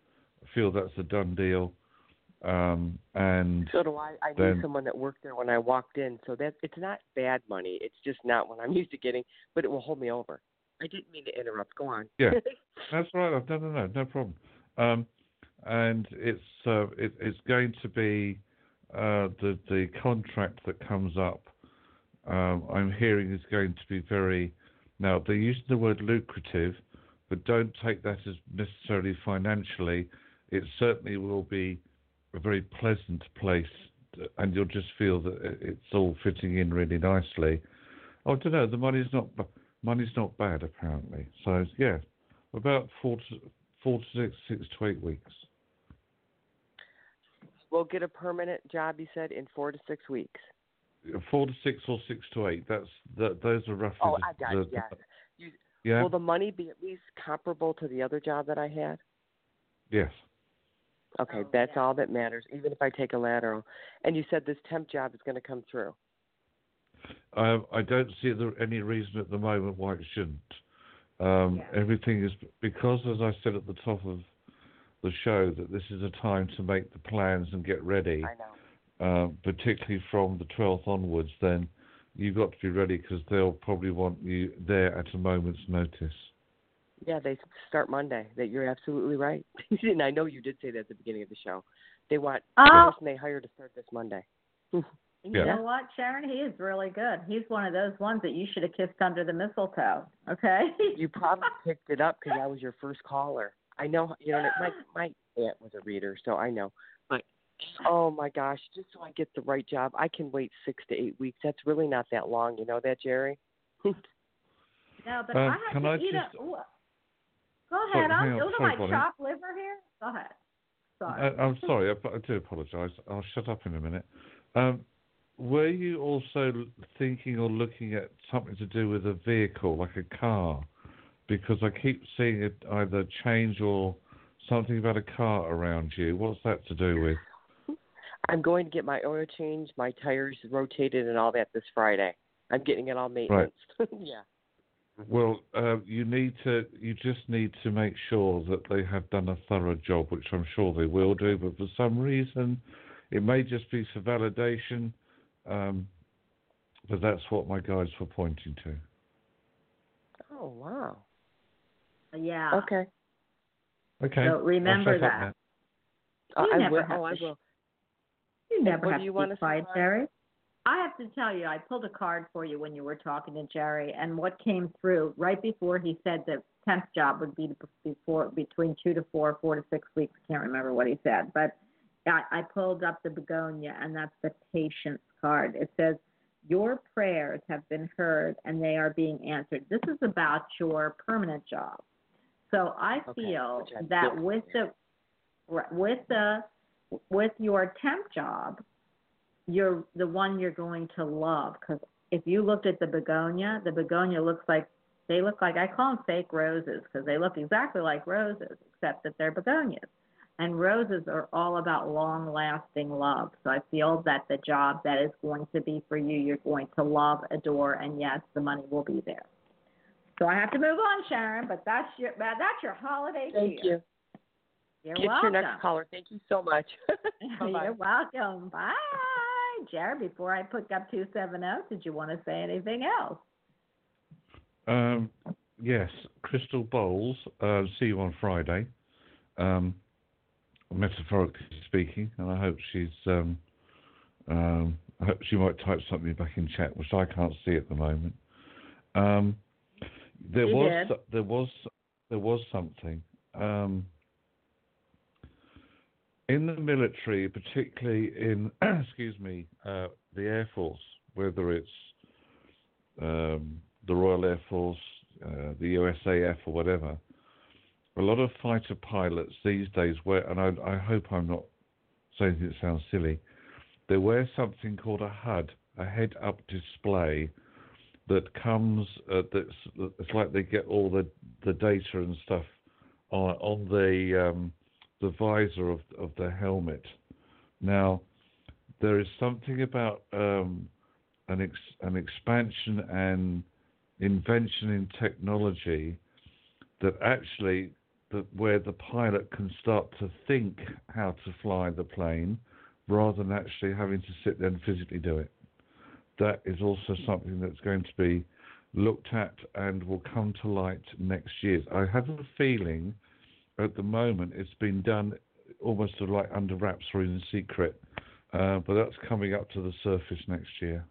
I feel that's a done deal. Um, and
So do I. I
Then-
knew someone that worked there when I walked in, so that it's not bad money. It's just not what I'm [laughs] used to getting, but it will hold me over. I didn't mean to interrupt. Go on.
Yeah. [laughs] That's right. No, no, no, no problem. Um, and it's uh, it, it's going to be uh, the the contract that comes up. Um, I'm hearing is going to be very. Now they're using the word lucrative, but don't take that as necessarily financially. It certainly will be a very pleasant place, and you'll just feel that it's all fitting in really nicely. Oh, I don't know. The money's not money's not bad apparently. So yeah, about four to four to six, six to eight weeks.
We'll get a permanent job. You said in four to six weeks.
Four to six or six to eight. That's that. Those are roughly.
Oh,
the,
I got
the,
it. Yes. You,
Yeah.
Will the money be at least comparable to the other job that I had?
yes.
Okay,
Oh,
that's
yeah.
all that matters. Even if I take a lateral. And you said this temp job is going to come through.
Um, I don't see there any reason at the moment why it shouldn't. Um,
Yeah.
Everything is because, as I said at the top of the show, that this is a time to make the plans and get ready.
I know.
Um, particularly from the 12th onwards, then you've got to be ready because they'll probably want you there at a moment's notice.
Yeah, they start Monday. That you're absolutely right. [laughs] and I know you did say that at the beginning of the show. They want the
Oh.
person they hire to start this Monday. [laughs]
You
Yeah.
know what, Sharon? He is really good. He's one of those ones that you should have kissed under the mistletoe. Okay. [laughs]
You probably picked it up because I was your first caller. I know, you know, my my aunt was a reader, so I know. But oh my gosh, just so I get the right job, I can wait six to eight weeks. That's really not that long. You know that, Jerry? [laughs]
no, but
Um,
I have
can
to
I
eat
just-
a. ooh, Go ahead.
hang
I'm
on.
doing
Sorry,
my chopped liver here. Go ahead. Sorry.
I, I'm sorry, I, I do apologise. I'll shut up in a minute. Um, were you also thinking or looking at something to do with a vehicle, like a car? Because I keep seeing it either change or something about a car around you. What's that to do with?
I'm going to get my oil changed, my tires rotated, and all that this Friday. I'm getting it all maintenance. [laughs] yeah.
Well, uh, you need to. You just need to make sure that they have done a thorough job, which I'm sure they will do. But for some reason, it may just be for validation. Um, but that's what my guides were pointing to.
Oh wow.
yeah.
Okay.
Okay.
So remember
shut up
that.
now.
Uh,
You
I
never
will. Oh, I will.
You never
What
have
do you
to
say,
quiet, Jerry. I have to tell you, I pulled a card for you when you were talking to Jerry, and what came through right before he said the temp job would be before between two to four, four to six weeks. I can't remember what he said, but I, I pulled up the begonia, and that's the patience card. It says, "Your prayers have been heard, and they are being answered." This is about your permanent job. So I
Okay,
feel
I'm
that with the with the with your temp job, you're the one you're going to love because if you looked at the begonia, the begonia looks like they look like I call them fake roses because they look exactly like roses except that they're begonias. And roses are all about long lasting love. So I feel that the job that is going to be for you, you're going to love, adore, and yes, the money will be there. So I have to move on, Sharon, but that's your that's your holiday
Thank
cheer.
you.
You're
Get
welcome.
your next caller. Thank you so much. [laughs] [laughs]
You're welcome. Bye. Jared, before I pick up 270, did you want to say anything else?
Um, yes, Crystal Bowles. Uh, see you on Friday. Um, metaphorically speaking, and I hope she's. Um, um, I hope she might type something back in chat, which I can't see at the moment. Um, there
She
was
did.
there was there was something um, in the military, particularly in [clears throat] excuse me uh, the Air Force, whether it's um, the Royal Air Force, uh, the USAF, or whatever. A lot of fighter pilots these days wear, and I, I hope I'm not saying anything that sounds silly. They wear something called a HUD, a head-up display, that comes. Uh, that's it's like they get all the the data and stuff on on the um, the visor of of the helmet. Now, there is something about um, an ex- an expansion and invention in technology that actually that where the pilot can start to think how to fly the plane rather than actually having to sit there and physically do it. That is also something that's going to be looked at and will come to light next year. I have a feeling at the moment it's been done almost sort of like under wraps or in secret, uh, but that's coming up to the surface next year.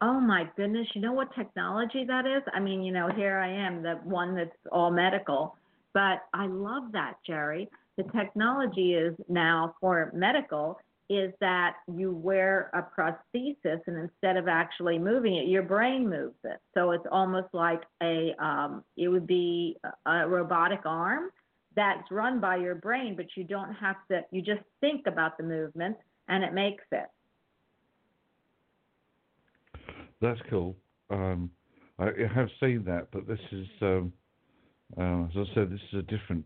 Oh my goodness, you know what technology that is? I mean, you know, here I am, the one that's all medical, but I love that, Jerry. The technology is now for medical is that you wear a prosthesis and instead of actually moving it, your brain moves it. So it's almost like a um it would be a robotic arm that's run by your brain, but you don't have to you just think about the movement and it makes it.
That's cool. Um, I, I have seen that, but this is, um, uh, as I said, this is a different,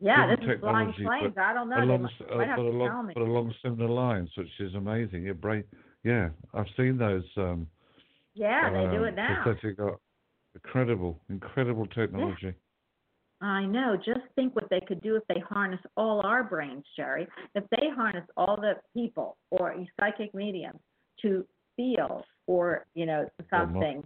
Yeah, this is flying planes. I don't know.
Along,
might,
uh,
might
but, along, but along similar lines, which is amazing. Your brain, yeah, I've seen those. Um,
Yeah, they do
um,
it now.
Prosthetic, ar- incredible, incredible technology. Yeah.
I know. Just think what they could do if they harness all our brains, Jerry. If they harness all the people or psychic mediums to feel or you know something,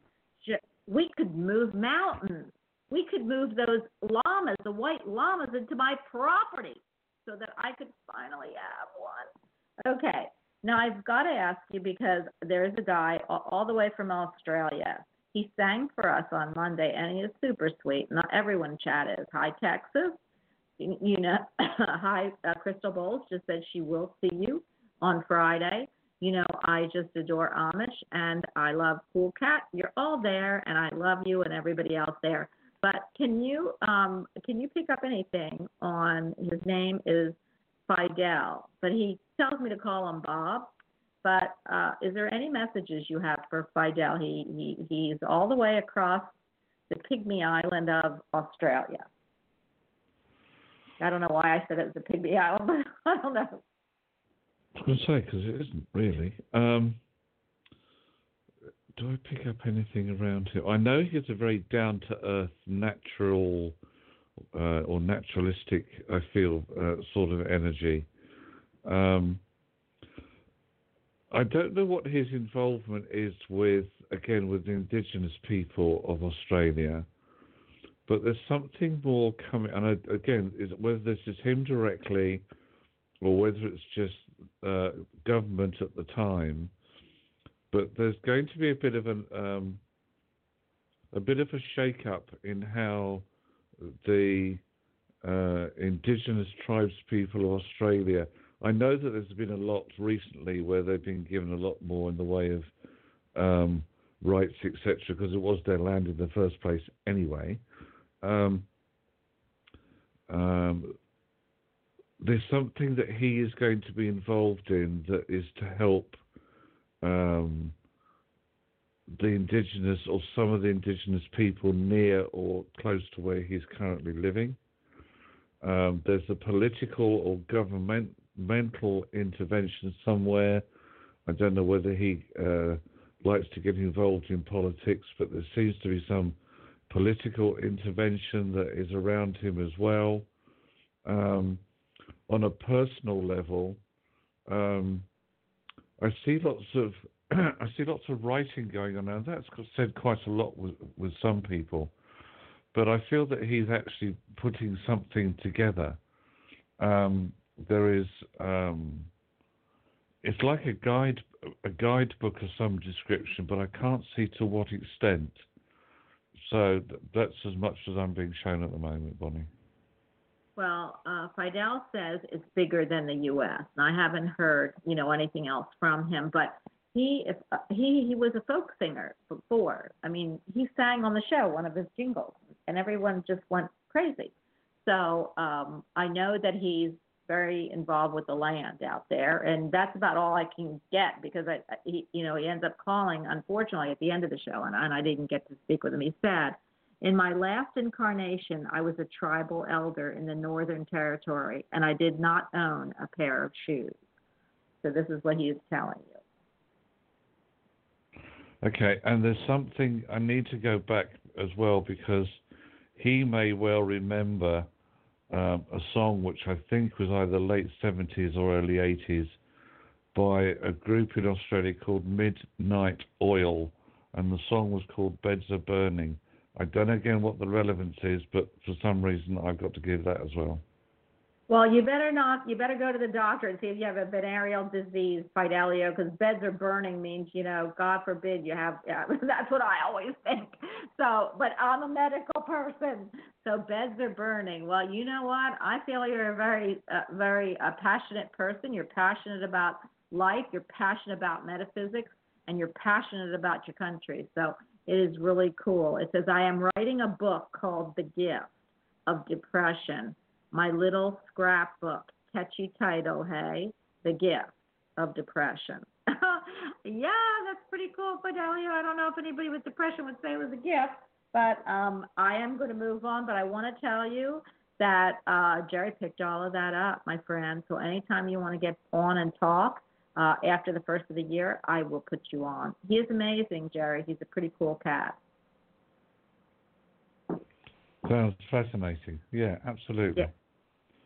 we could move mountains. We could move those llamas, the white llamas, into my property so that I could finally have one. Okay. Now I've got to ask you because there's a guy all the way from Australia. He sang for us on Monday, and he is super sweet. Not everyone chat is. Hi, Texas. You you know, [coughs] hi, uh, Crystal Bowles just said she will see you on Friday. You know, I just adore Amish, and I love Cool Cat. You're all there, and I love you and everybody else there. But can you um, can you pick up anything on his name is Fidel, but he tells me to call him Bob. But uh, is there any messages you have for Fidel? He, he he's all the way across the Pygmy Island of Australia. I don't know why I said it was a Pygmy Island, [laughs] but I don't know.
I was going to say because it isn't really. Um, do I pick up anything around him? I know he's a very down to earth, natural uh, or naturalistic. I feel uh, sort of energy. Um, I don't know what his involvement is with, again, with the indigenous people of Australia, but there's something more coming. And I, again, is, whether this is him directly or whether it's just uh, government at the time, but there's going to be a bit of an um, a bit of a shake-up in how the uh, indigenous tribes people of Australia. I know that there's been a lot recently where they've been given a lot more in the way of um, rights, etc., because it was their land in the first place anyway. Um, um, there's something that he is going to be involved in that is to help um, the indigenous or some of the indigenous people near or close to where he's currently living. Um, there's a political or governmental intervention somewhere. I don't know whether he uh, likes to get involved in politics, but there seems to be some political intervention that is around him as well. Um, on a personal level, um, I see lots of [clears throat] I see lots of writing going on, and that's said quite a lot with with some people. But I feel that he's actually putting something together. Um, there is um, it's like a guide a guidebook of some description, but I can't see to what extent. So that's as much as I'm being shown at the moment, Bonnie.
Well, uh, Fidel says it's bigger than the U.S. And I haven't heard, you know, anything else from him. But he, if, uh, he, he was a folk singer before. I mean, he sang on the show one of his jingles, and everyone just went crazy. So um, I know that he's very involved with the land out there, and that's about all I can get because I, he, you know, he ends up calling, unfortunately, at the end of the show, and, and I didn't get to speak with him. He's sad. In my last incarnation, I was a tribal elder in the Northern Territory, and I did not own a pair of shoes. So this is what he is telling you.
Okay, and there's something I need to go back as well because he may well remember um, a song which I think was either late 70s or early 80s by a group in Australia called Midnight Oil, and the song was called Beds Are Burning. I don't know again what the relevance is, but for some reason I've got to give that as well.
Well, you better not. You better go to the doctor and see if you have a venereal disease, Fidelio, because beds are burning means you know, God forbid you have. Yeah, [laughs] that's what I always think. So, but I'm a medical person, so beds are burning. Well, you know what? I feel you're a very, uh, very uh, passionate person. You're passionate about life. You're passionate about metaphysics, and you're passionate about your country. So it is really cool. It says I am writing a book called The Gift of Depression my little scrapbook. Catchy title, hey? The Gift of Depression. [laughs] yeah, that's pretty cool, Fidelio. I don't know if anybody with depression would say it was a gift, but um, I am going to move on. But I want to tell you that uh, Jerry picked all of that up, my friend. So anytime you want to get on and talk uh, after the first of the year, I will put you on. He is amazing, Jerry. He's a pretty cool cat.
Sounds fascinating. Yeah, absolutely.
Yeah.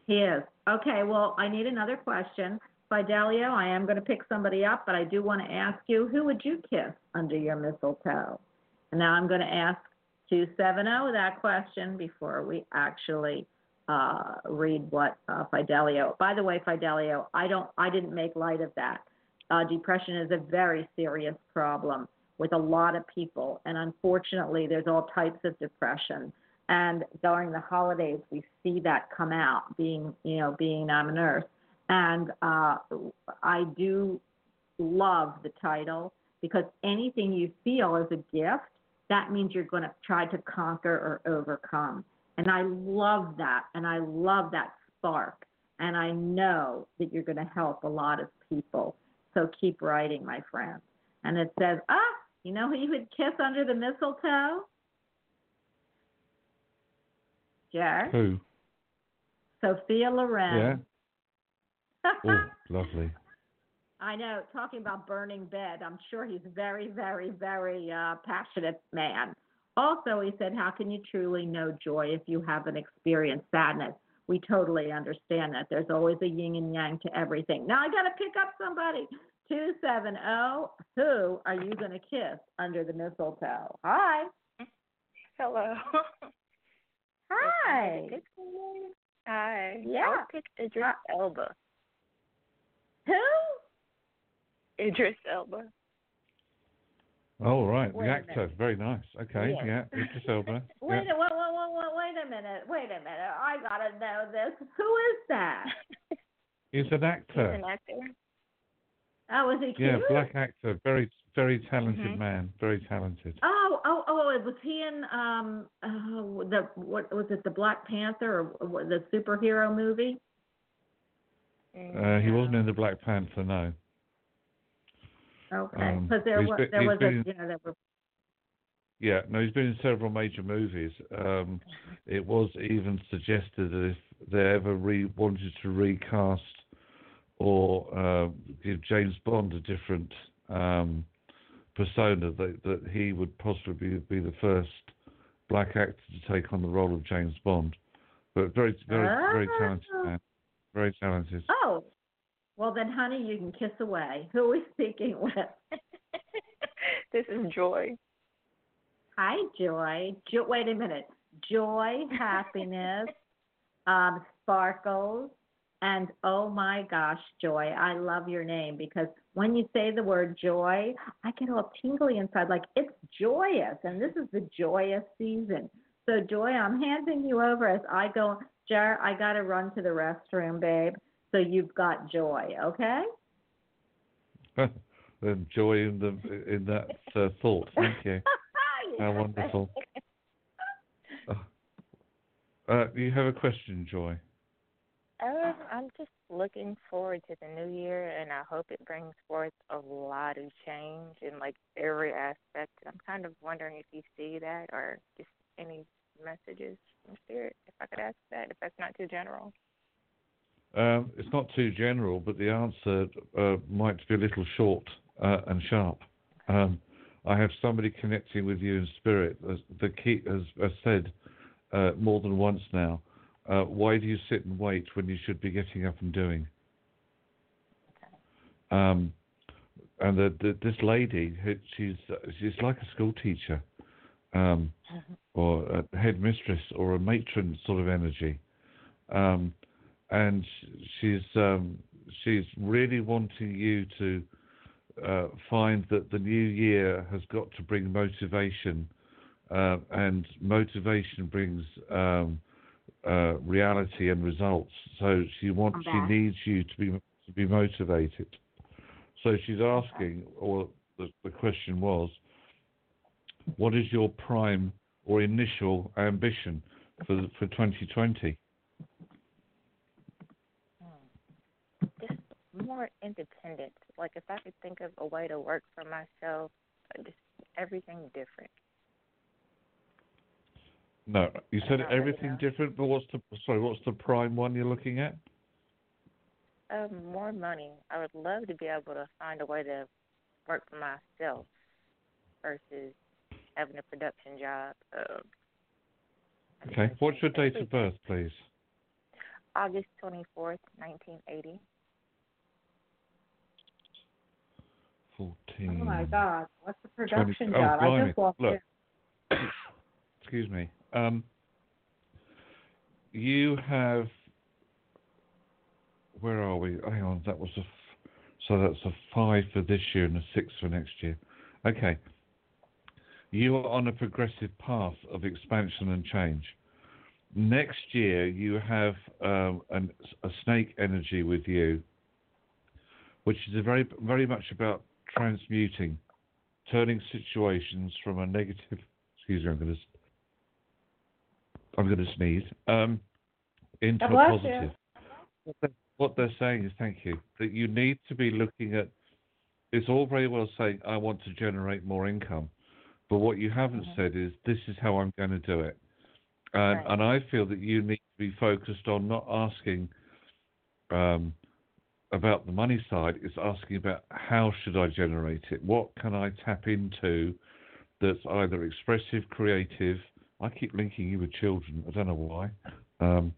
He is. Okay, well, I need another question. Fidelio, I am going to pick somebody up, but I do want to ask you, who would you kiss under your mistletoe? And now I'm going to ask 270 that question before we actually uh, read what uh, Fidelio. By the way, Fidelio, I don't, I didn't make light of that. Uh, depression is a very serious problem with a lot of people, and unfortunately, there's all types of depression. And during the holidays, we see that come out. Being, you know, being I'm a nurse, and uh, I do love the title because anything you feel is a gift, that means you're going to try to conquer or overcome. And I love that. And I love that spark. And I know that you're going to help a lot of people. So keep writing, my friend. And it says, ah, you know who you would kiss under the mistletoe? Jared?
Who?
Sophia Loren.
Yeah. [laughs] Oh, lovely.
I know, talking about burning bed, I'm sure he's very, very, very uh, passionate man. Also, he said, How can you truly know joy if you haven't experienced sadness? We totally understand that. There's always a yin and yang to everything. Now, I got to pick up somebody. 270, who are you going to kiss under the mistletoe? Hi.
Hello. [laughs]
Hi.
Hi.
Yeah.
I'll pick Idris uh, Elba.
Who?
Idris Elba.
Oh, right.
Wait
the actor.
minute.
Very nice. Okay.
Yeah.
Yeah. Idris [laughs] Elba.
Wait,
yeah.
a, wait, wait, wait, wait, wait a minute. Wait a minute. I got to know this. Who is that? [laughs]
He's an
He's
actor.
an actor.
Oh, is he cute?
Yeah, black actor. Very, very talented
Mhm.
man. Very talented.
Oh, oh, oh! Was he in um uh, the what was it? The Black Panther or what, the superhero movie?
Uh, he wasn't in the Black Panther, no.
Okay,
Um,
because there was
been-
there was a
been-
you know there were
Yeah, no, he's been in several major movies. Um, it was even suggested that if they ever re- wanted to recast or uh, give James Bond a different um, persona, that, that he would possibly be, be the first black actor to take on the role of James Bond. But very, very, very talented
Ah.
man. Very talented.
oh. Well then, honey, you can kiss away. Who are we speaking with? [laughs]
this is Joy.
Hi, Joy. Jo- wait a minute. Joy, happiness, [laughs] um, sparkles, and oh my gosh, Joy, I love your name because when you say the word joy, I get all tingly inside, like it's joyous, and this is the joyous season. So, Joy, I'm handing you over as I go. Jar, I got to run to the restroom, babe. So you've got joy, okay? [laughs]
the joy in the in that uh, thought. Thank you. [laughs] How wonderful. Uh, you have a question, Joy?
Um, I'm just looking forward to the new year, and I hope it brings forth a lot of change in like every aspect. I'm kind of wondering if you see that, or just any messages from spirit. If I could ask that, if that's not too general.
Um, it's not too general, but the answer uh, might be a little short uh, and sharp. Um, I have somebody connecting with you in spirit. The key has, has said uh, more than once now. Uh, why do you sit and wait when you should be getting up and doing? Um, and the, the, this lady, she's she's like a school teacher, um, or a headmistress, or a matron sort of energy. Um, and she's um, she's really wanting you to uh, find that the new year has got to bring motivation, uh, and motivation brings um, uh, reality and results. So she wants, she needs you to be to be motivated. So she's asking, or the, the question was, what is your prime or initial ambition for for 2020?
Just more independent. Like if I could think of a way to work for myself, uh, just everything different.
No, you said everything
no.
different, but what's the sorry? What's the prime one you're looking at?
Um, more money. I would love to be able to find a way to work for myself versus having a production job. Um,
Okay. What's your date of birth, please?
August 24th, 1980.
14.
Oh my God, what's the production
20 oh,
job? I just walked
Look.
in. [coughs]
Excuse me. Um, you have. Where are we? Hang on, that was a. F- so that's a five for this year and a six for next year. Okay. You are on a progressive path of expansion and change. Next year, you have um, an, a snake energy with you, which is a very, very much about transmuting, turning situations from a negative. Excuse me, I'm going to. I'm going to sneeze. Um, into a positive.
you.
What they're, saying is, thank you, that you need to be looking at. It's all very well saying I want to generate more income, but what you haven't
Mhm.
said is this is how I'm going to do it. And,
Right.
and I feel that you need to be focused on not asking um, about the money side, is asking about how should I generate it? What can I tap into that's either expressive, creative. I keep linking you with children. I don't know why. Um,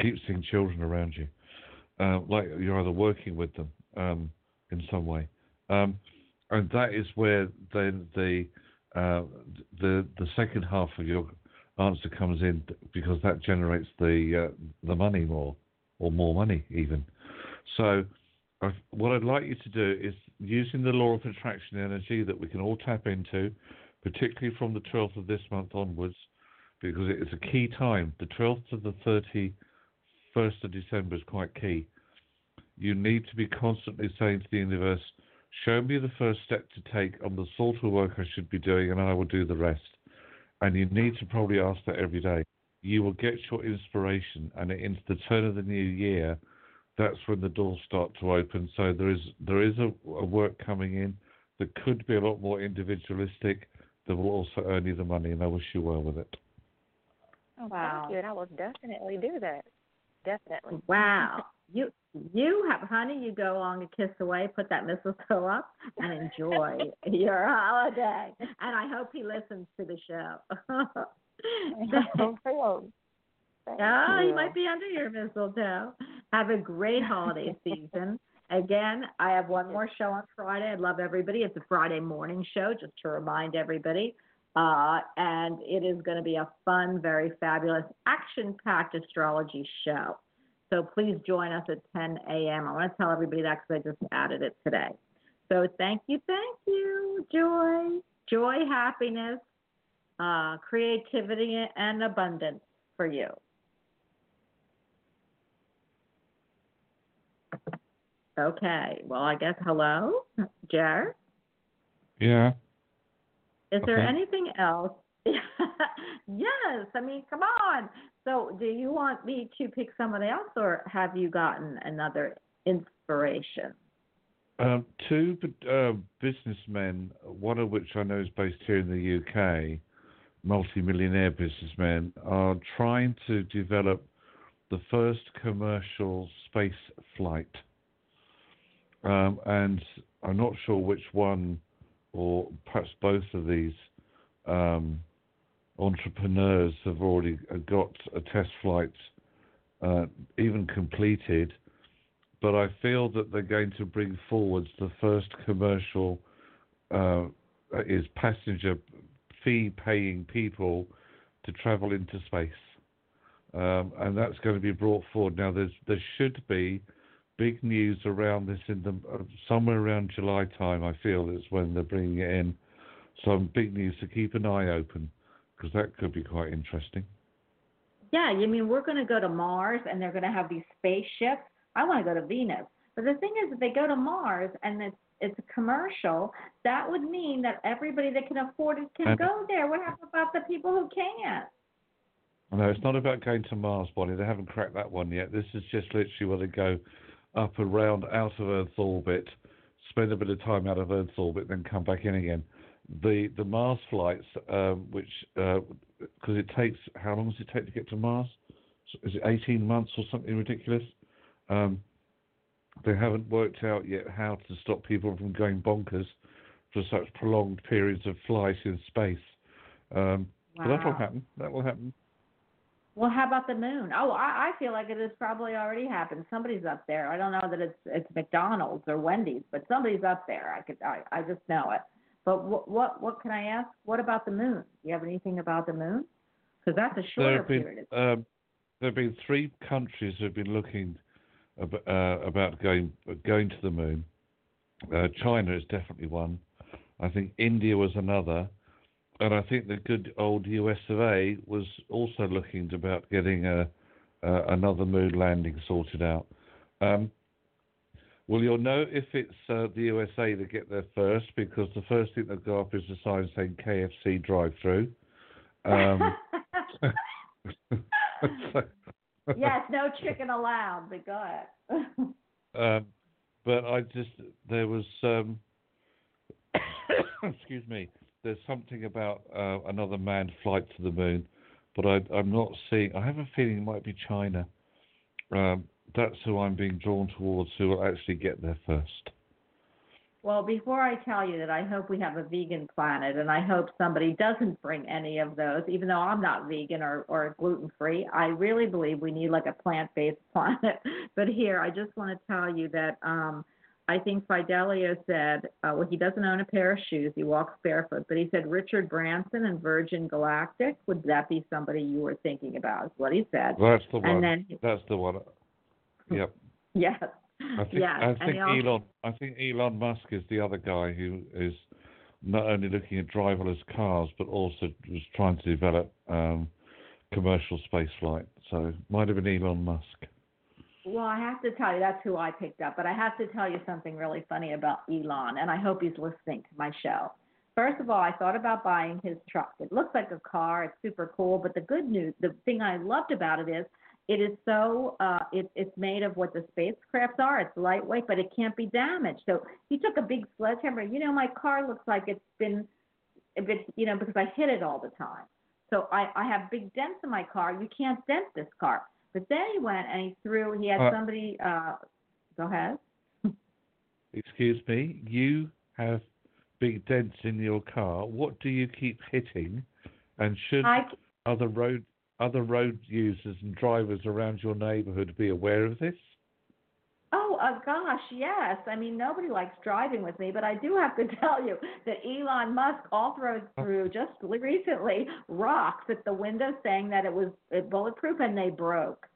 keep seeing children around you, uh, like you're either working with them um, in some way, um, and that is where then the uh, the the second half of your answer comes in because that generates the uh, the money more or more money even. So I, what I'd like you to do is using the law of attraction energy that we can all tap into, particularly from the 12th of this month onwards, because it is a key time. The 12th to the 31st of December is quite key. You need to be constantly saying to the universe, show me the first step to take on the sort of work I should be doing, and I will do the rest. And you need to probably ask that every day. You will get your inspiration, and into the turn of the new year, that's when the doors start to open. So there is there is a, a work coming in that could be a lot more individualistic that will also earn you the money, and I wish you well with it.
Oh,
Wow.
thank you, and I will definitely do that. Definitely.
Wow. You you have honey, you go along a kiss away, put that mistletoe up and enjoy [laughs] your holiday. And I hope he listens to the show. [laughs]
Oh, [laughs] Thank
oh, he
you.
might be under your mistletoe. Have a great holiday [laughs] season. Again, I have one more show on Friday. I'd love everybody. It's a Friday morning show, just to remind everybody. Uh, and it is going to be a fun, very fabulous, action packed astrology show. So please join us at 10 a.m. I want to tell everybody that because I just added it today. So thank you, thank you. Joy, joy, happiness, uh, creativity, and abundance for you. Okay. Well, I guess hello, Jared.
Yeah.
Is there
Okay.
anything else? [laughs] yes. I mean, come on. So, do you want me to pick somebody else, or have you gotten another inspiration?
Um, two uh, businessmen, one of which I know is based here in the UK, multi-millionaire businessmen, are trying to develop the first commercial space flight. Um, and I'm not sure which one, or perhaps both of these um, entrepreneurs have already uh, got a test flight uh, even completed but I feel that they're going to bring forwards the first commercial uh, is passenger fee paying people to travel into space, um, and that's going to be brought forward. Now, there should be big news around this in the uh, somewhere around July time. I feel is when they're bringing it in. Some big news to keep an eye open because that could be quite interesting.
Yeah, you mean we're going to go to Mars and they're going to have these spaceships? I want to go to Venus. But the thing is, if they go to Mars and it's it's a commercial, that would mean that everybody that can afford it can
And-
go there. What happens about the people who can't?
No, it's not about going to Mars, Bonnie. They haven't cracked that one yet. This is just literally where they go up around out of Earth's orbit, spend a bit of time out of Earth's orbit, then come back in again. The the Mars flights, um, which because it takes how long does it take to get to Mars? Is it 18 months or something ridiculous? Um, they haven't worked out yet how to stop people from going bonkers for such prolonged periods of flight in space. Um, But that will happen. That will happen.
Well, how about the moon? Oh, I, I feel like it has probably already happened. Somebody's up there. I don't know that it's it's McDonald's or Wendy's, but somebody's up there. I could I, I just know it. But what what what can I ask? What about the moon? Do you have anything about the moon? Because that's a
There
shorter
have been
period.
um, there have been three countries who have been looking ab- uh, about going going to the moon. Uh, China is definitely one. I think India was another, and I think the good old US of A was also looking about getting a, uh, another moon landing sorted out. Um, well, you'll know if it's uh, the USA that get there first because the first thing that go up is a sign saying KFC drive-through. Um, so- [laughs]
yes, no chicken allowed. But go ahead. [laughs]
Um, but I just there was um, [coughs] excuse me. There's something about uh, another manned flight to the moon, but I, I'm not seeing. I have a feeling it might be China. Um, that's who I'm being drawn towards. Who will actually get there first?
Well, before I tell you that I hope we have a vegan planet and I hope somebody doesn't bring any of those, even though I'm not vegan or, or gluten free, I really believe we need like a plant based [laughs] planet. but here, I just want to tell you that um, I think Fidelio said, uh, well, he doesn't own a pair of shoes. He walks barefoot. But he said Richard Branson and Virgin Galactic. Would that be somebody you were thinking about? Is what he said.
That's the one.
And then,
That's the one. Yep. [laughs]
yes.
I think
yes.
I think
also-
Elon I think Elon Musk is the other guy who is not only looking at driverless cars but also was trying to develop um, commercial space flight. So might have been Elon Musk.
Well, I have to tell you, that's who I picked up. But I have to tell you something really funny about Elon, and I hope he's listening to my show. First of all, I thought about buying his truck. It looks like a car. It's super cool. But the good news, the thing I loved about it is it is so, uh, it, it's made of what the spacecrafts are. It's lightweight, but it can't be damaged. So he took a big sledgehammer. You know, my car looks like it's been, it's, you know, because I hit it all the time. So I, I have big dents in my car. You can't dent this car. But then he went and he threw, he had
Uh,
somebody, uh, go ahead. [laughs]
Excuse me, you have big dents in your car. What do you keep hitting? And should
I,
other road other road users and drivers around your neighbourhood be aware of this?
Oh, uh, gosh, yes. I mean, nobody likes driving with me, but I do have to [laughs] tell you that Elon Musk all throws through just [laughs] recently rocks at the window saying that it was uh, bulletproof and they broke.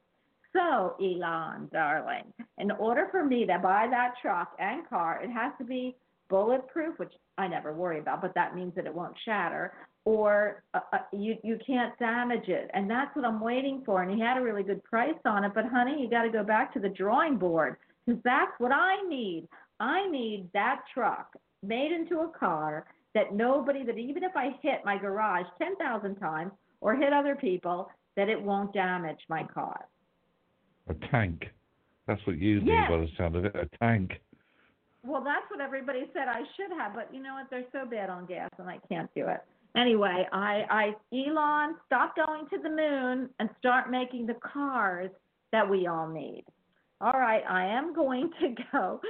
So, Elon, darling, in order for me to buy that truck and car, it has to be bulletproof, which I never worry about, but that means that it won't shatter, or uh, uh, you you can't damage it, and that's what I'm waiting for. And he had a really good price on it, but honey, you got to go back to the drawing board because that's what I need. I need that truck made into a car that nobody, that even if I hit my garage ten thousand times or hit other people, that it won't damage my car.
A tank. That's what you need
Yes.
by the sound of it. A tank.
Well, that's what everybody said I should have, but you know what? They're so bad on gas, and I can't do it. Anyway, I, I, Elon, stop going to the moon and start making the cars that we all need. All right, I am going [laughs] to go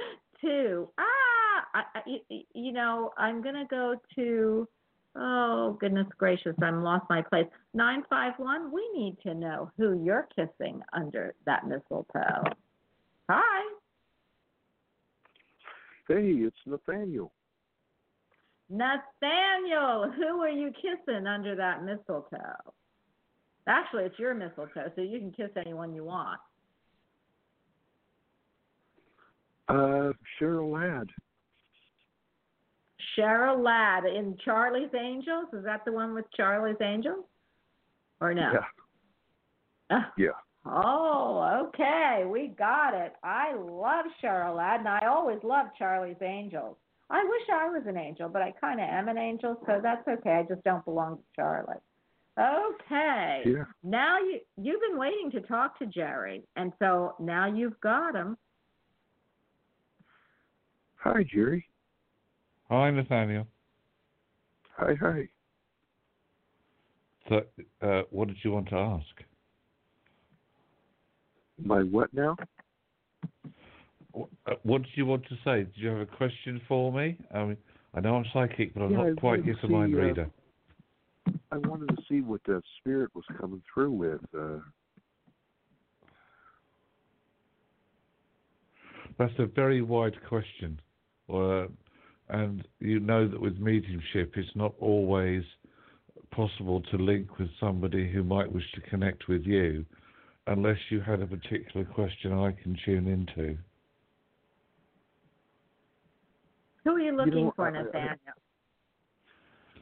to ah, I, I, you- you know, I'm gonna go to. Oh goodness gracious, I'm lost my place. Nine five one. We need to know who you're kissing under that mistletoe. Hi.
Hey, it's Nathaniel.
Nathaniel, who are you kissing under that mistletoe? Actually, it's your mistletoe, so you can kiss anyone you want.
Uh, Cheryl Ladd.
Cheryl Ladd in Charlie's Angels. Is that the one with Charlie's Angels? Or no?
Yeah,
Ah,
yeah.
Oh, okay. We got it. I love Cheryl Ladd, and I always loved Charlie's Angels. I wish I was an angel, but I kind of am an angel, so that's okay. I just don't belong to Charlie. Okay.
Yeah.
Now you you've been waiting to talk to Jerry, and so now you've got him.
Hi, Jerry.
Hi, Nathaniel.
Hi, hi.
So, uh, what did you want to ask?
My what now?
Uh, What did you want to say? Did you have a question for me? I mean, I know I'm psychic, but I'm
Yeah, I
not quite yet a mind
uh,
reader.
I wanted to see what that spirit was coming through with. Uh,
That's a very wide question. Uh, and you know that with mediumship, it's not always possible to link with somebody who might wish to connect with you unless you had a particular question I can tune into.
Who are you looking
know,
for,
I- I-
Nathaniel?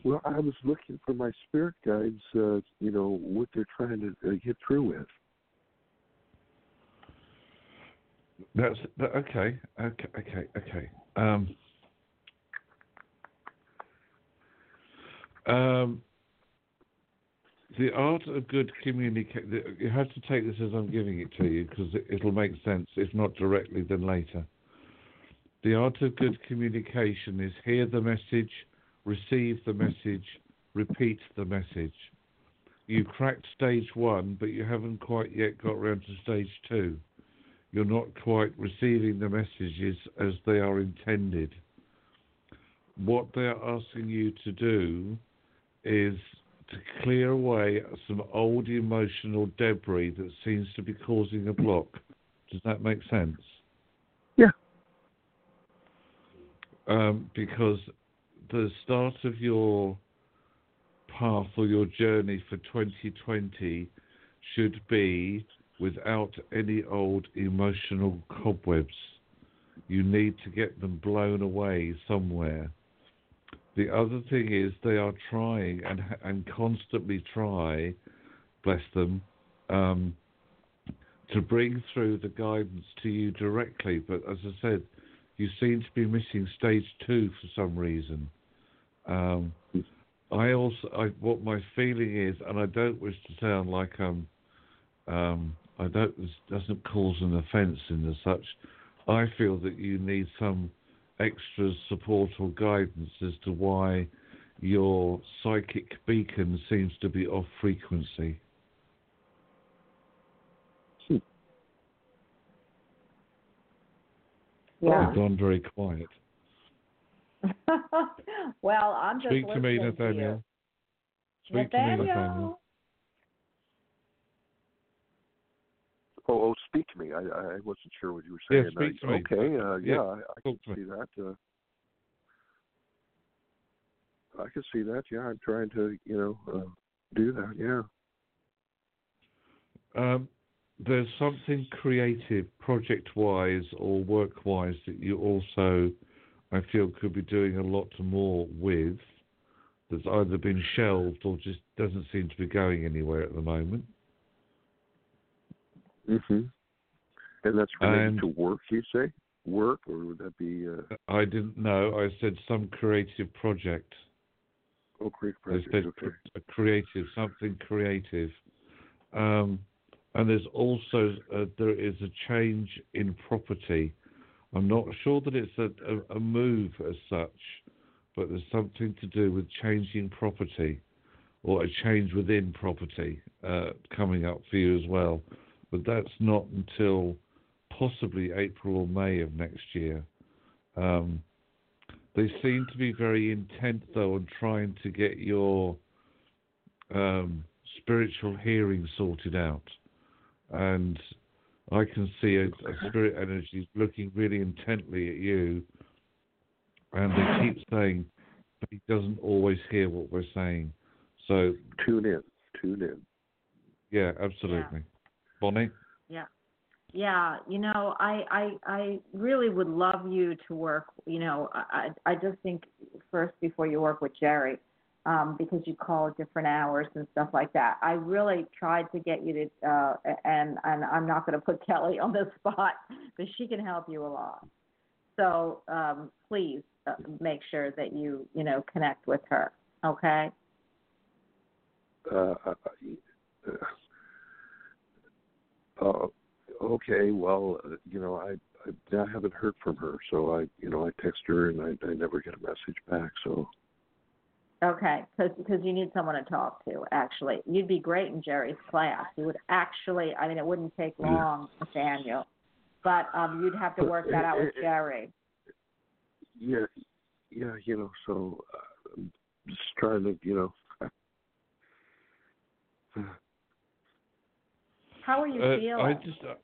well, I was looking for my spirit guides. Uh, you know what they're trying to uh, get through with.
That's that, okay. Okay. Okay. Okay. Um, um, the art of good communication. You have to take this as I'm giving it to you because it, it'll make sense. If not directly, then later. The art of good communication is hear the message, receive the message, repeat the message. You cracked stage one, but you haven't quite yet got around to stage two you're not quite receiving the messages as they are intended. What they're asking you to do is to clear away some old emotional debris that seems to be causing a block. Does that make sense?
Yeah.
Um, because the start of your path or your journey for 2020 should be without any old emotional cobwebs. You need to get them blown away somewhere. The other thing is they are trying and and constantly try, bless them, um, to bring through the guidance to you directly. But as I said, you seem to be missing stage two for some reason. Um, I also, I, what my feeling is, and I don't wish to sound like I'm um, I don't. This doesn't cause an offence in as such. I feel that you need some extra support or guidance as to why your psychic beacon seems to be off frequency. Hmm.
Yeah.
It's gone very quiet. [laughs]
well, I'm just
Speak to me, Nathaniel.
you.
Speak to me,
Nathaniel.
Oh, oh, speak to me. I I wasn't sure what you were saying.
Yeah, speak
I,
to me.
Okay. Uh,
Yeah,
yeah, I, I can
to me.
see that. Uh, I can see that. Yeah, I'm trying to, you know, uh, do that. Yeah.
Um, there's something creative, project-wise or work-wise, that you also, I feel, could be doing a lot more with. That's either been shelved or just doesn't seem to be going anywhere at the moment.
Mhm. And that's related to work, you say? Work, or would that be? Uh,
I didn't know. I said some creative project.
Creek
I
Project.
said
Okay.
a creative, something creative. Um, and there's also uh, there is a change in property. I'm not sure that it's a, a, a move as such, but there's something to do with changing property or a change within property uh, coming up for you as well. But that's not until possibly April or May of next year. Um, they seem to be very intent, though, on trying to get your um, spiritual hearing sorted out. And I can see a, a spirit energy looking really intently at you, and they keep saying, but he doesn't always hear what we're saying. So,
Tune in. Tune in.
yeah, absolutely. Bonnie?
Yeah, Yeah, you know, I, I I really would love you to work. You know, I I I just think first before you work with Jerry, um, because you call at different hours and stuff like that. I really tried to get you to, uh, and and I'm not going to put [laughs] Kelly on the spot, but she can help you a lot. So um, please uh, make sure that you you know connect with her. Okay.
Uh, uh, okay. Well, uh, you know, I, I I haven't heard from her, so I, you know, I text her and I, I never get a message back. So
Okay, because you need someone to talk to. Actually, you'd be great in Jerry's class. You would actually. I mean, it wouldn't take long, Nathaniel, but um, you'd have to work that out with Jerry.
yeah, yeah, you know, so uh, I'm just trying to, you know,
How are you
Uh,
feeling?
I just, uh,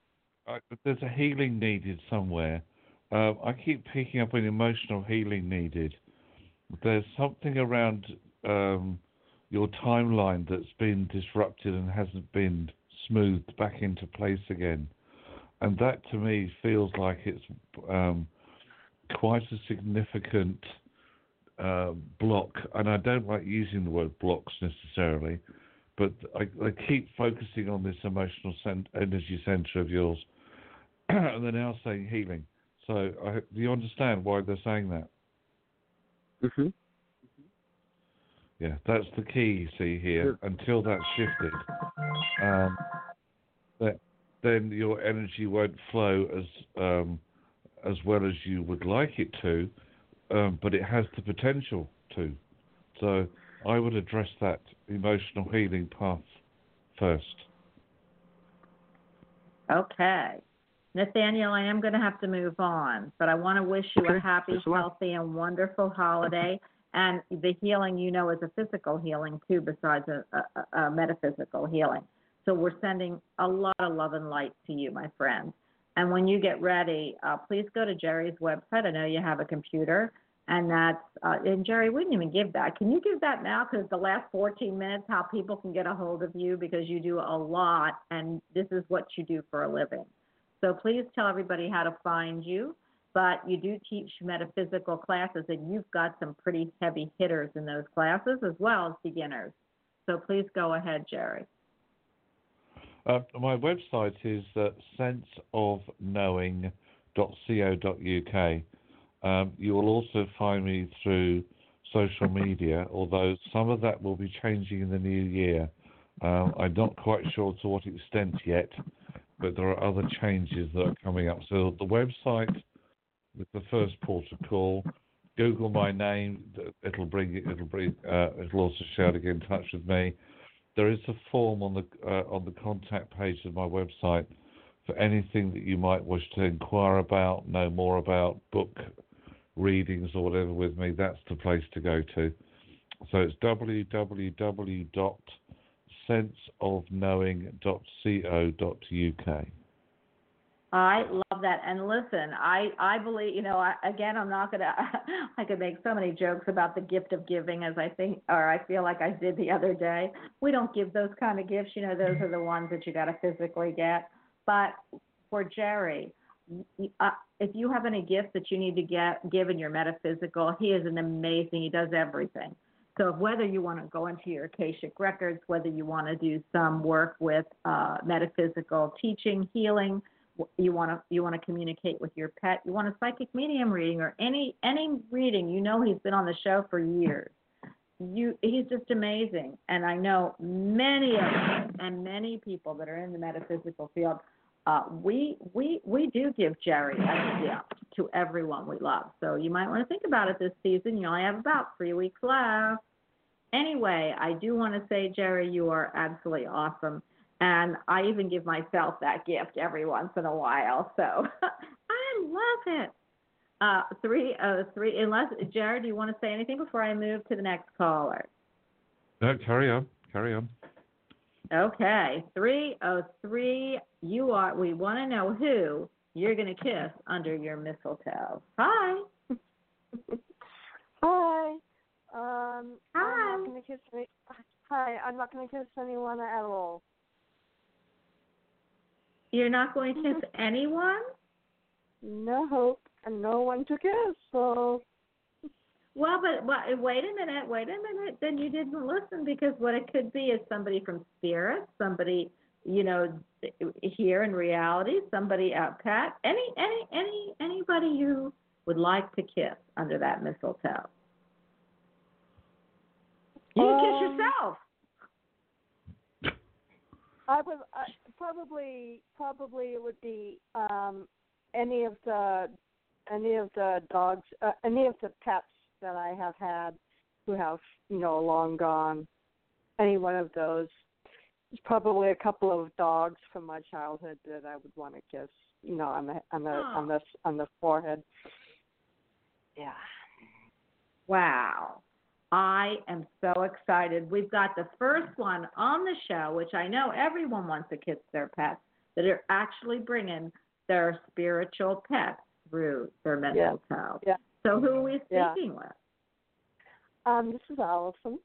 I, there's a healing needed somewhere. Um, I keep picking up an emotional healing needed. There's something around um, your timeline that's been disrupted and hasn't been smoothed back into place again, and that to me feels like it's um, quite a significant uh, block. And I don't like using the word blocks necessarily, but I, I keep focusing on this emotional cent- energy center of yours, [clears throat] and they're now saying healing. So, I, do you understand why they're saying that?
hmm
Yeah, that's the key. You see here, until that's shifted, um, that then your energy won't flow as um, as well as you would like it to, um, but it has the potential to. So, I would address that emotional healing path first.
Okay. Nathaniel, I am going to have to move on, but I want to wish you a happy,
thanks
healthy, and wonderful holiday. And the healing, you know, is a physical healing too, besides a, a, a metaphysical healing. So we're sending a lot of love and light to you, my friends. And when you get ready, uh, please go to Jerry's website. I know you have a computer, and that's uh, and Jerry, we didn't even give that. Can you give that now? Because the last 14 minutes, how people can get a hold of you because you do a lot, and this is what you do for a living. So please tell everybody how to find you. But you do teach metaphysical classes, and you've got some pretty heavy hitters in those classes as well as beginners. So please go ahead, Jerry.
Uh, my website is uh, senseofknowing.co.uk. Um, you will also find me through social media, although some of that will be changing in the new year. Um, I'm not quite sure to what extent yet, but there are other changes that are coming up. So the website with the first port of call. Google my name. It'll bring it'll bring uh, it'll also show to get in touch with me. There is a form on the uh, on the contact page of my website for anything that you might wish to inquire about, know more about, book readings or whatever with me. That's the place to go to. So it's www.senseofknowing.co.uk.
I love that. And listen, I I believe you know. I, again, I'm not gonna. [laughs] I could make so many jokes about the gift of giving, as I think, or I feel like I did the other day. We don't give those kind of gifts. You know, those are the ones that you got to physically get. But for Jerry, uh, if you have any gifts that you need to get give in your metaphysical, he is an amazing. He does everything. So whether you want to go into your Akashic records, whether you want to do some work with uh, metaphysical teaching, healing, you want to you want to communicate with your pet, you want a psychic medium reading or any any reading, you know he's been on the show for years. You he's just amazing, and I know many of and many people that are in the metaphysical field. Uh, we we we do give Jerry a gift to everyone we love. So you might want to think about it this season. You only have about three weeks left. Anyway, I do want to say, Jerry, you are absolutely awesome. And I even give myself that gift every once in a while. So [laughs] I love it. Uh, three, uh, three. Unless Jared, do you want to say anything before I move to the next caller?
No, carry on, carry on.
Okay, three oh three. You are. We want to know who you're going to kiss under your mistletoe. Hi. [laughs]
Hi. Um,
Hi.
I'm not gonna kiss any. Hi, I'm not gonna kiss anyone at all.
You're not going to kiss [laughs] anyone?
No, and no one to kiss. So
Well, but, but wait a minute, wait a minute. Then you didn't listen because what it could be is somebody from spirit, somebody you know here in reality, somebody out Pat, any any any anybody you would like to kiss under that mistletoe. You can kiss
Um,
yourself.
I would I, probably probably it would be um any of the any of the dogs, uh, any of the pets that I have had who have you know long gone. Any one of those. There's probably a couple of dogs from my childhood that I would want to kiss. You know, on the on the on the on the forehead. Yeah.
Wow. I am so excited. We've got the first one on the show, which I know everyone wants to kiss their pets, that are actually bringing their spiritual pets through their mental
Yeah.
mistletoe.
Yeah.
So who are we
Yeah.
speaking with?
Um, this is Allison.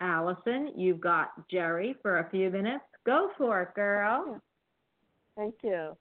Allison, you've got Jerry for a few minutes. Go for it, girl.
Thank you.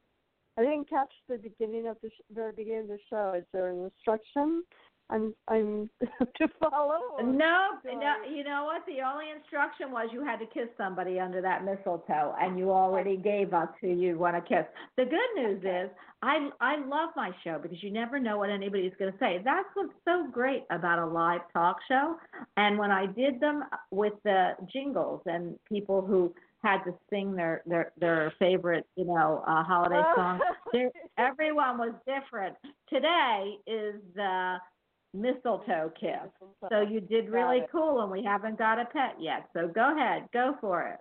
I didn't catch the beginning of the sh- very beginning of the show. Is there an instruction I'm I'm [laughs] to follow? or-
No, no, you know what? The only instruction was you had to kiss somebody under that mistletoe, and you already gave us who you want to kiss. The good news is, I I love my show because you never know what anybody's going to say. That's what's so great about a live talk show. And when I did them with the jingles and people who had to sing their their their favorite, you know, uh, holiday song, [laughs] everyone was different. Today is the mistletoe kiss. So you did really cool, and we haven't got a pet yet. So go ahead, go for it.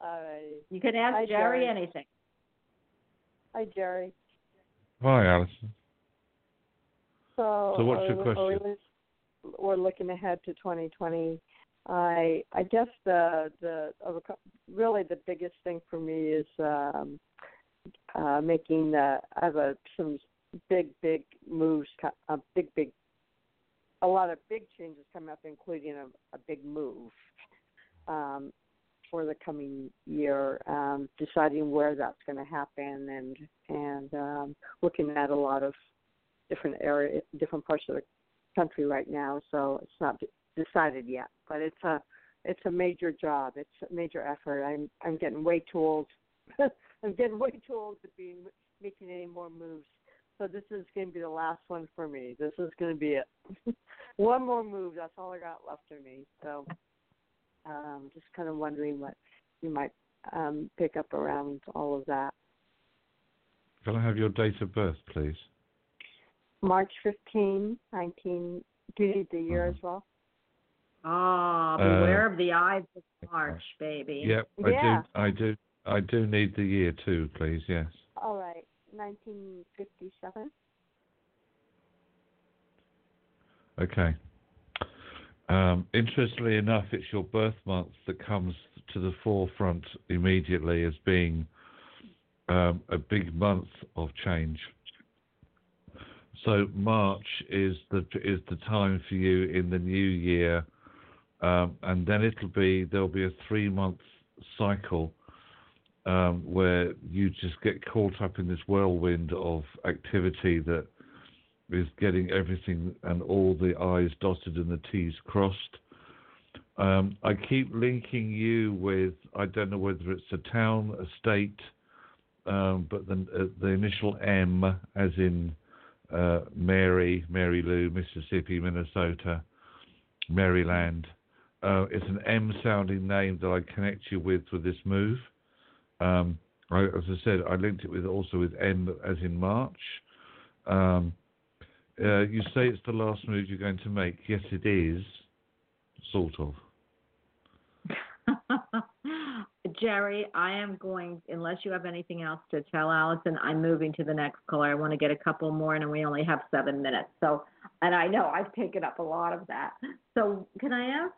All right.
You can ask
Hi,
Jerry
Jerry.
anything.
Hi, Jerry.
Hi, Allison.
So,
So what's your
we- are we
question?
lis- We're looking ahead to 2020. I I guess the the uh, really the biggest thing for me is um, uh, making uh, I have a, some big big moves, co- a big big a lot of big changes coming up, including a, a big move um, for the coming year. Um, deciding where that's going to happen and and um, looking at a lot of different area, different parts of the country right now. So it's not decided yet, but it's a it's a major job. It's a major effort. I'm I'm getting way too old. [laughs] I'm getting way too old to be making any more moves. So this is going to be the last one for me. This is going to be it. [laughs] one more move. That's all I got left of me. So um, just kind of wondering what you might um, pick up around all of that.
Can I have your date of birth, please?
March 15, 19. Do you need the year
Mhm.
as well?
Ah,
Uh,
beware of the eyes of March, baby.
Yep, I
Yeah.
do. I do. I do need the year too, please. Yes.
All right, 1957.
Okay. Um, interestingly enough, it's your birth month that comes to the forefront immediately as being um, a big month of change. So March is the is the time for you in the new year, um, and then it'll be there'll be a three month cycle um, where you just get caught up in this whirlwind of activity that is getting everything and all the I's dotted and the T's crossed. Um, I keep linking you with, I don't know whether it's a town, a state, um, but the, uh, the initial M, as in uh, Mary, Mary Lou, Mississippi, Minnesota, Maryland. Uh, it's an M sounding name that I connect you with with this move. Um, I, as I said, I linked it with also with M as in March. Um, uh, you say it's the last move you're going to make. Yes, it is. Sort of. [laughs]
Jerry, I am going, unless you have anything else to tell Allison, I'm moving to the next caller. I want to get a couple more, and we only have seven minutes. So, and I know I've taken up a lot of that. So, can I ask,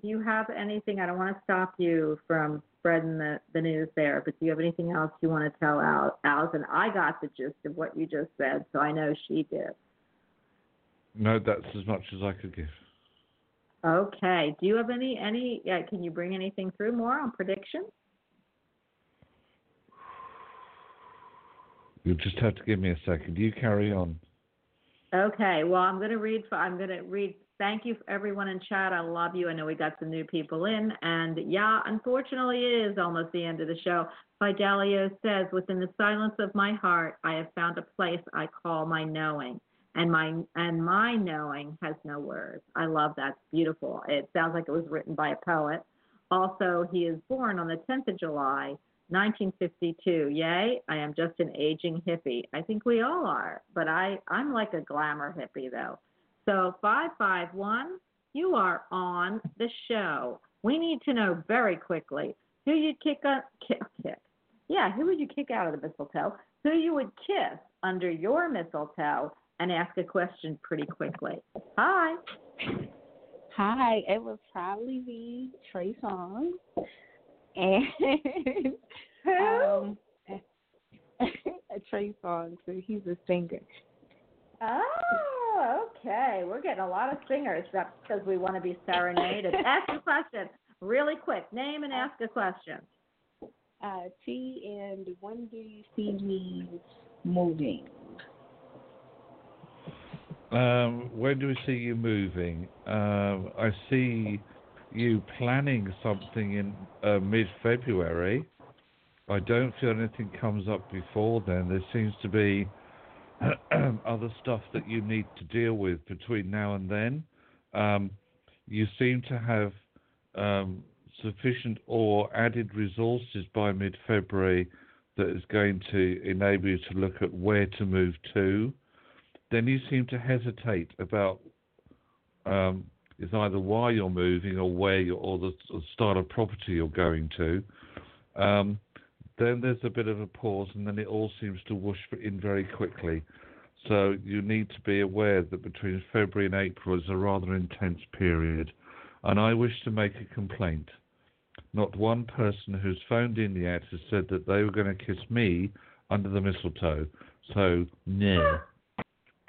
do you have anything? I don't want to stop you from spreading the, the news there, but do you have anything else you want to tell Al, Allison? I got the gist of what you just said, so I know she did.
No, that's as much as I could give.
Okay. Do you have any any? Yeah, can you bring anything through more on predictions?
You'll just have to give me a second. You carry on.
Okay. Well, I'm going to read. I'm going to read. Thank you, everyone in chat. I love you. I know we got some new people in, and yeah, unfortunately, it is almost the end of the show. Fidelio says, "Within the silence of my heart, I have found a place I call my knowing." And my and my knowing has no words. I love that. It's beautiful. It sounds like it was written by a poet. Also, he is born on the 10th of July, 1952. Yay, I am just an aging hippie. I think we all are, but I, I'm like a glamour hippie though. So 551, you are on the show. We need to know very quickly who you'd kick, a, kick, kick. Yeah, who would you kick out of the mistletoe? Who you would kiss under your mistletoe and ask a question pretty quickly. Hi.
Hi, it would probably be Trey Songz. And um [laughs] Trey Songz, so he's a singer.
Oh, okay. We're getting a lot of singers just because we want to be serenaded. [laughs] ask a question really quick. Name and ask a question.
Uh T and when do you see me moving?
Um, when do we see you moving? Um, I see you planning something in uh, mid-February. I don't feel anything comes up before then. There seems to be [clears throat] other stuff that you need to deal with between now and then. Um, you seem to have um, sufficient or added resources by mid-February that is going to enable you to look at where to move to then you seem to hesitate about um, it's either why you're moving or where you're, or the style of property you're going to. Um, then there's a bit of a pause, and then it all seems to whoosh in very quickly. So you need to be aware that between February and April is a rather intense period. And I wish to make a complaint. Not one person who's phoned in yet has said that they were going to kiss me under the mistletoe. So, no. [laughs]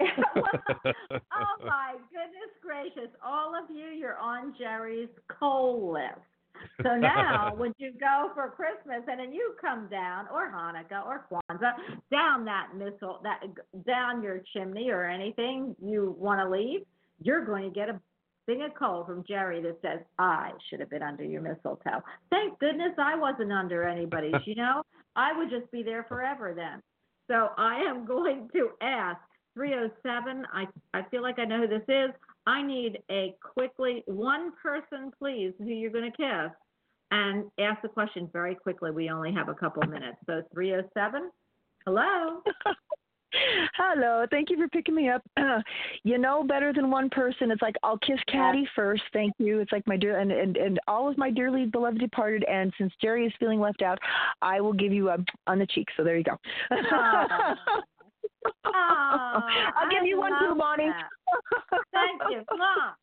[laughs]
oh my goodness gracious! All of you, you're on Jerry's coal list. So now, [laughs] when you go for Christmas and then you come down, or Hanukkah, or Kwanzaa, down that missile, that down your chimney or anything you want to leave, you're going to get a thing of coal from Jerry that says, "I should have been under your mistletoe." Thank goodness I wasn't under anybody's. You know, I would just be there forever then. So I am going to ask 307. I, I feel like I know who this is. I need a quickly, one person, please, who you're going to kiss, and ask the question very quickly. We only have a couple minutes. So 307. Hello. [laughs]
Hello, thank you for picking me up. [clears throat] you know better than one person. It's like I'll kiss Caddy first, thank you. It's like my dear and, and and all of my dearly beloved departed. And since Jerry is feeling left out, I will give you a on the cheek. So there you go. [laughs] I'll give you one too, Bonnie.
Thank you. Mom,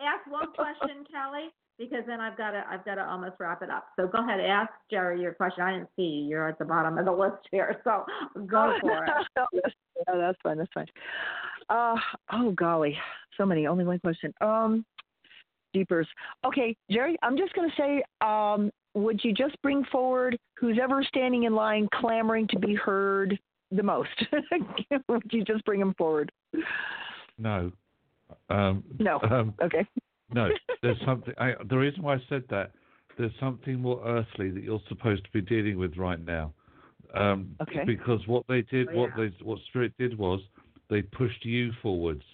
ask one question, Kelly, because then I've got to I've got to almost wrap it up. So go ahead, ask Jerry your question. I didn't see you. You're at the bottom of the list here, so go [laughs] for it.
oh, that's fine. That's fine. Uh, oh golly, so many. Only one question. Um, deepers. Okay, Jerry, I'm just going to say, um, would you just bring forward who's ever standing in line clamoring to be heard the most? Would [laughs] you just bring them forward?
No. Um,
no.
Um,
okay.
no. [laughs] There's something. I, the reason why I said that, there's something more earthly that you're supposed to be dealing with right now. Um,
okay.
Because what they did,
Oh,
what they, what Spirit did was, they pushed you forwards.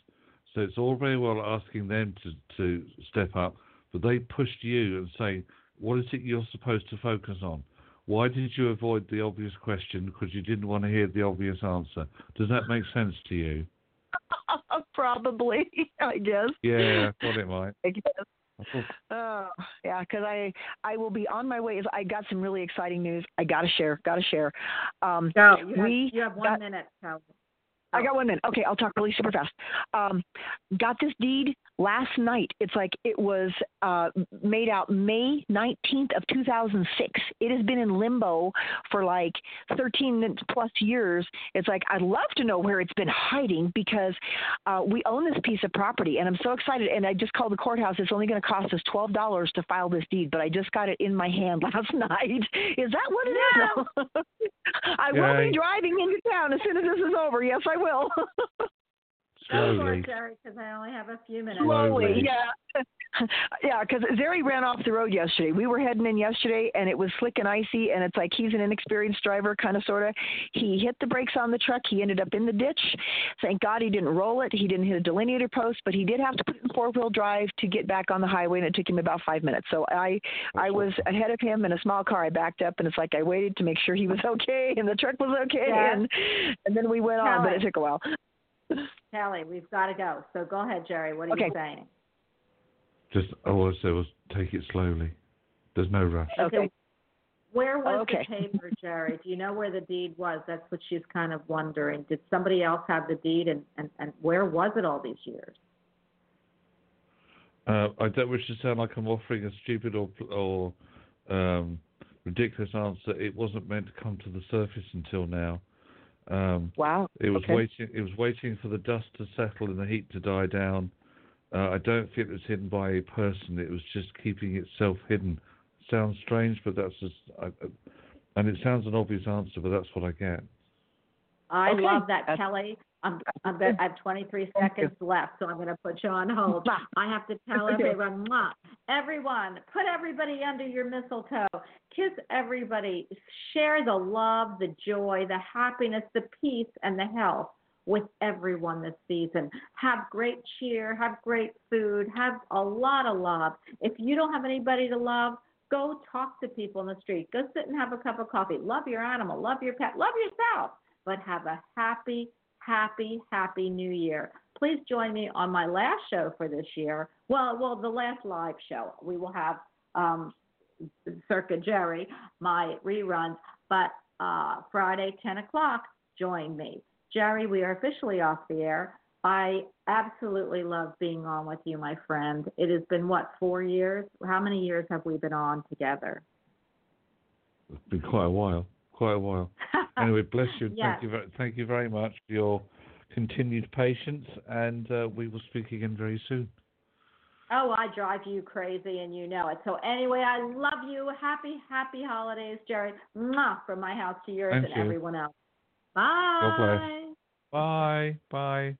So it's all very well asking them to to step up, but they pushed you and saying, what is it you're supposed to focus on? Why did you avoid the obvious question? Because you didn't want to hear the obvious answer. Does that make sense to you? [laughs]
Probably, I guess.
Yeah, I thought it might.
I guess.
I
Oh, yeah, because I I will be on my way. I got some really exciting news. I gotta share. Gotta share. Um,
Go. You have,
we
you have one
got-
minute, Kelly.
I got one minute. Okay, I'll talk really super fast. Um, got this deed last night. It's like it was uh, made out May 19th of 2006. It has been in limbo for like 13 plus years. It's like I'd love to know where it's been hiding because uh, we own this piece of property, and I'm so excited. And I just called the courthouse. It's only going to cost us twelve dollars to file this deed, but I just got it in my hand [laughs] last night. Is that what it is? [laughs] I will be driving into town as soon as this is over. Yes, I will. [laughs]
Oh, Go for
slowly.
it, Jerry, because I only have a few minutes.
Slowly,
Slowly.
yeah. [laughs] yeah, because Zeri ran off the road yesterday. We were heading in yesterday, and it was slick and icy, and it's like he's an inexperienced driver, kind of, sort of. He hit the brakes on the truck. He ended up in the ditch. Thank God he didn't roll it. He didn't hit a delineator post, but he did have to put it in four-wheel drive to get back on the highway, and it took him about five minutes. So I, I was ahead of him in a small car. I backed up, and it's like I waited to make sure he was [laughs] okay, and the truck was okay,
Yeah.
and and then we went on, but it took a while.
Kelly, we've got to go. So go ahead, Jerry. What are you
Okay.
saying?
Just all I said was take it slowly. There's no rush.
Okay.
Where was
Okay.
the paper, Jerry? Do you know where the deed was? That's what she's kind of wondering. Did somebody else have the deed, and, and, and where was it all these years?
Uh, I don't wish to sound like I'm offering a stupid or or um, ridiculous answer. It wasn't meant to come to the surface until now. Um,
Wow.
it was
okay.
waiting. It was waiting for the dust to settle and the heat to die down. Uh, I don't think it was hidden by a person. It was just keeping itself hidden. Sounds strange, but that's just. I, I- and it sounds an obvious answer, but that's what I get.
I
Okay.
love that,
That's-
Kelly. I'm, I'm gonna, I have 23 seconds left, so I'm going to put you on hold. I have to tell everyone, mwah, everyone, put everybody under your mistletoe, kiss everybody, share the love, the joy, the happiness, the peace, and the health with everyone this season. Have great cheer, have great food, have a lot of love. If you don't have anybody to love, go talk to people in the street. Go sit and have a cup of coffee. Love your animal, love your pet, love yourself, but have a happy, happy, happy new year. Please join me on my last show for this year. Well, well, the last live show. We will have um, Circa Jerry, my reruns, but uh, Friday, 10 o'clock, join me. Jerry, we are officially off the air. I absolutely love being on with you, my friend. It has been, what, four years? How many years have we been on together?
It's been quite a while. Quite a while. [laughs] Anyway, bless you. Thank you. Very, thank you very much for your continued patience, and uh, we will speak again very soon.
Oh, I drive you crazy, and you know it. So anyway, I love you. Happy, happy holidays, Jerry. Mwah, from my house to yours
And
and
you.
everyone else. Bye.
Bless. Bye. Bye.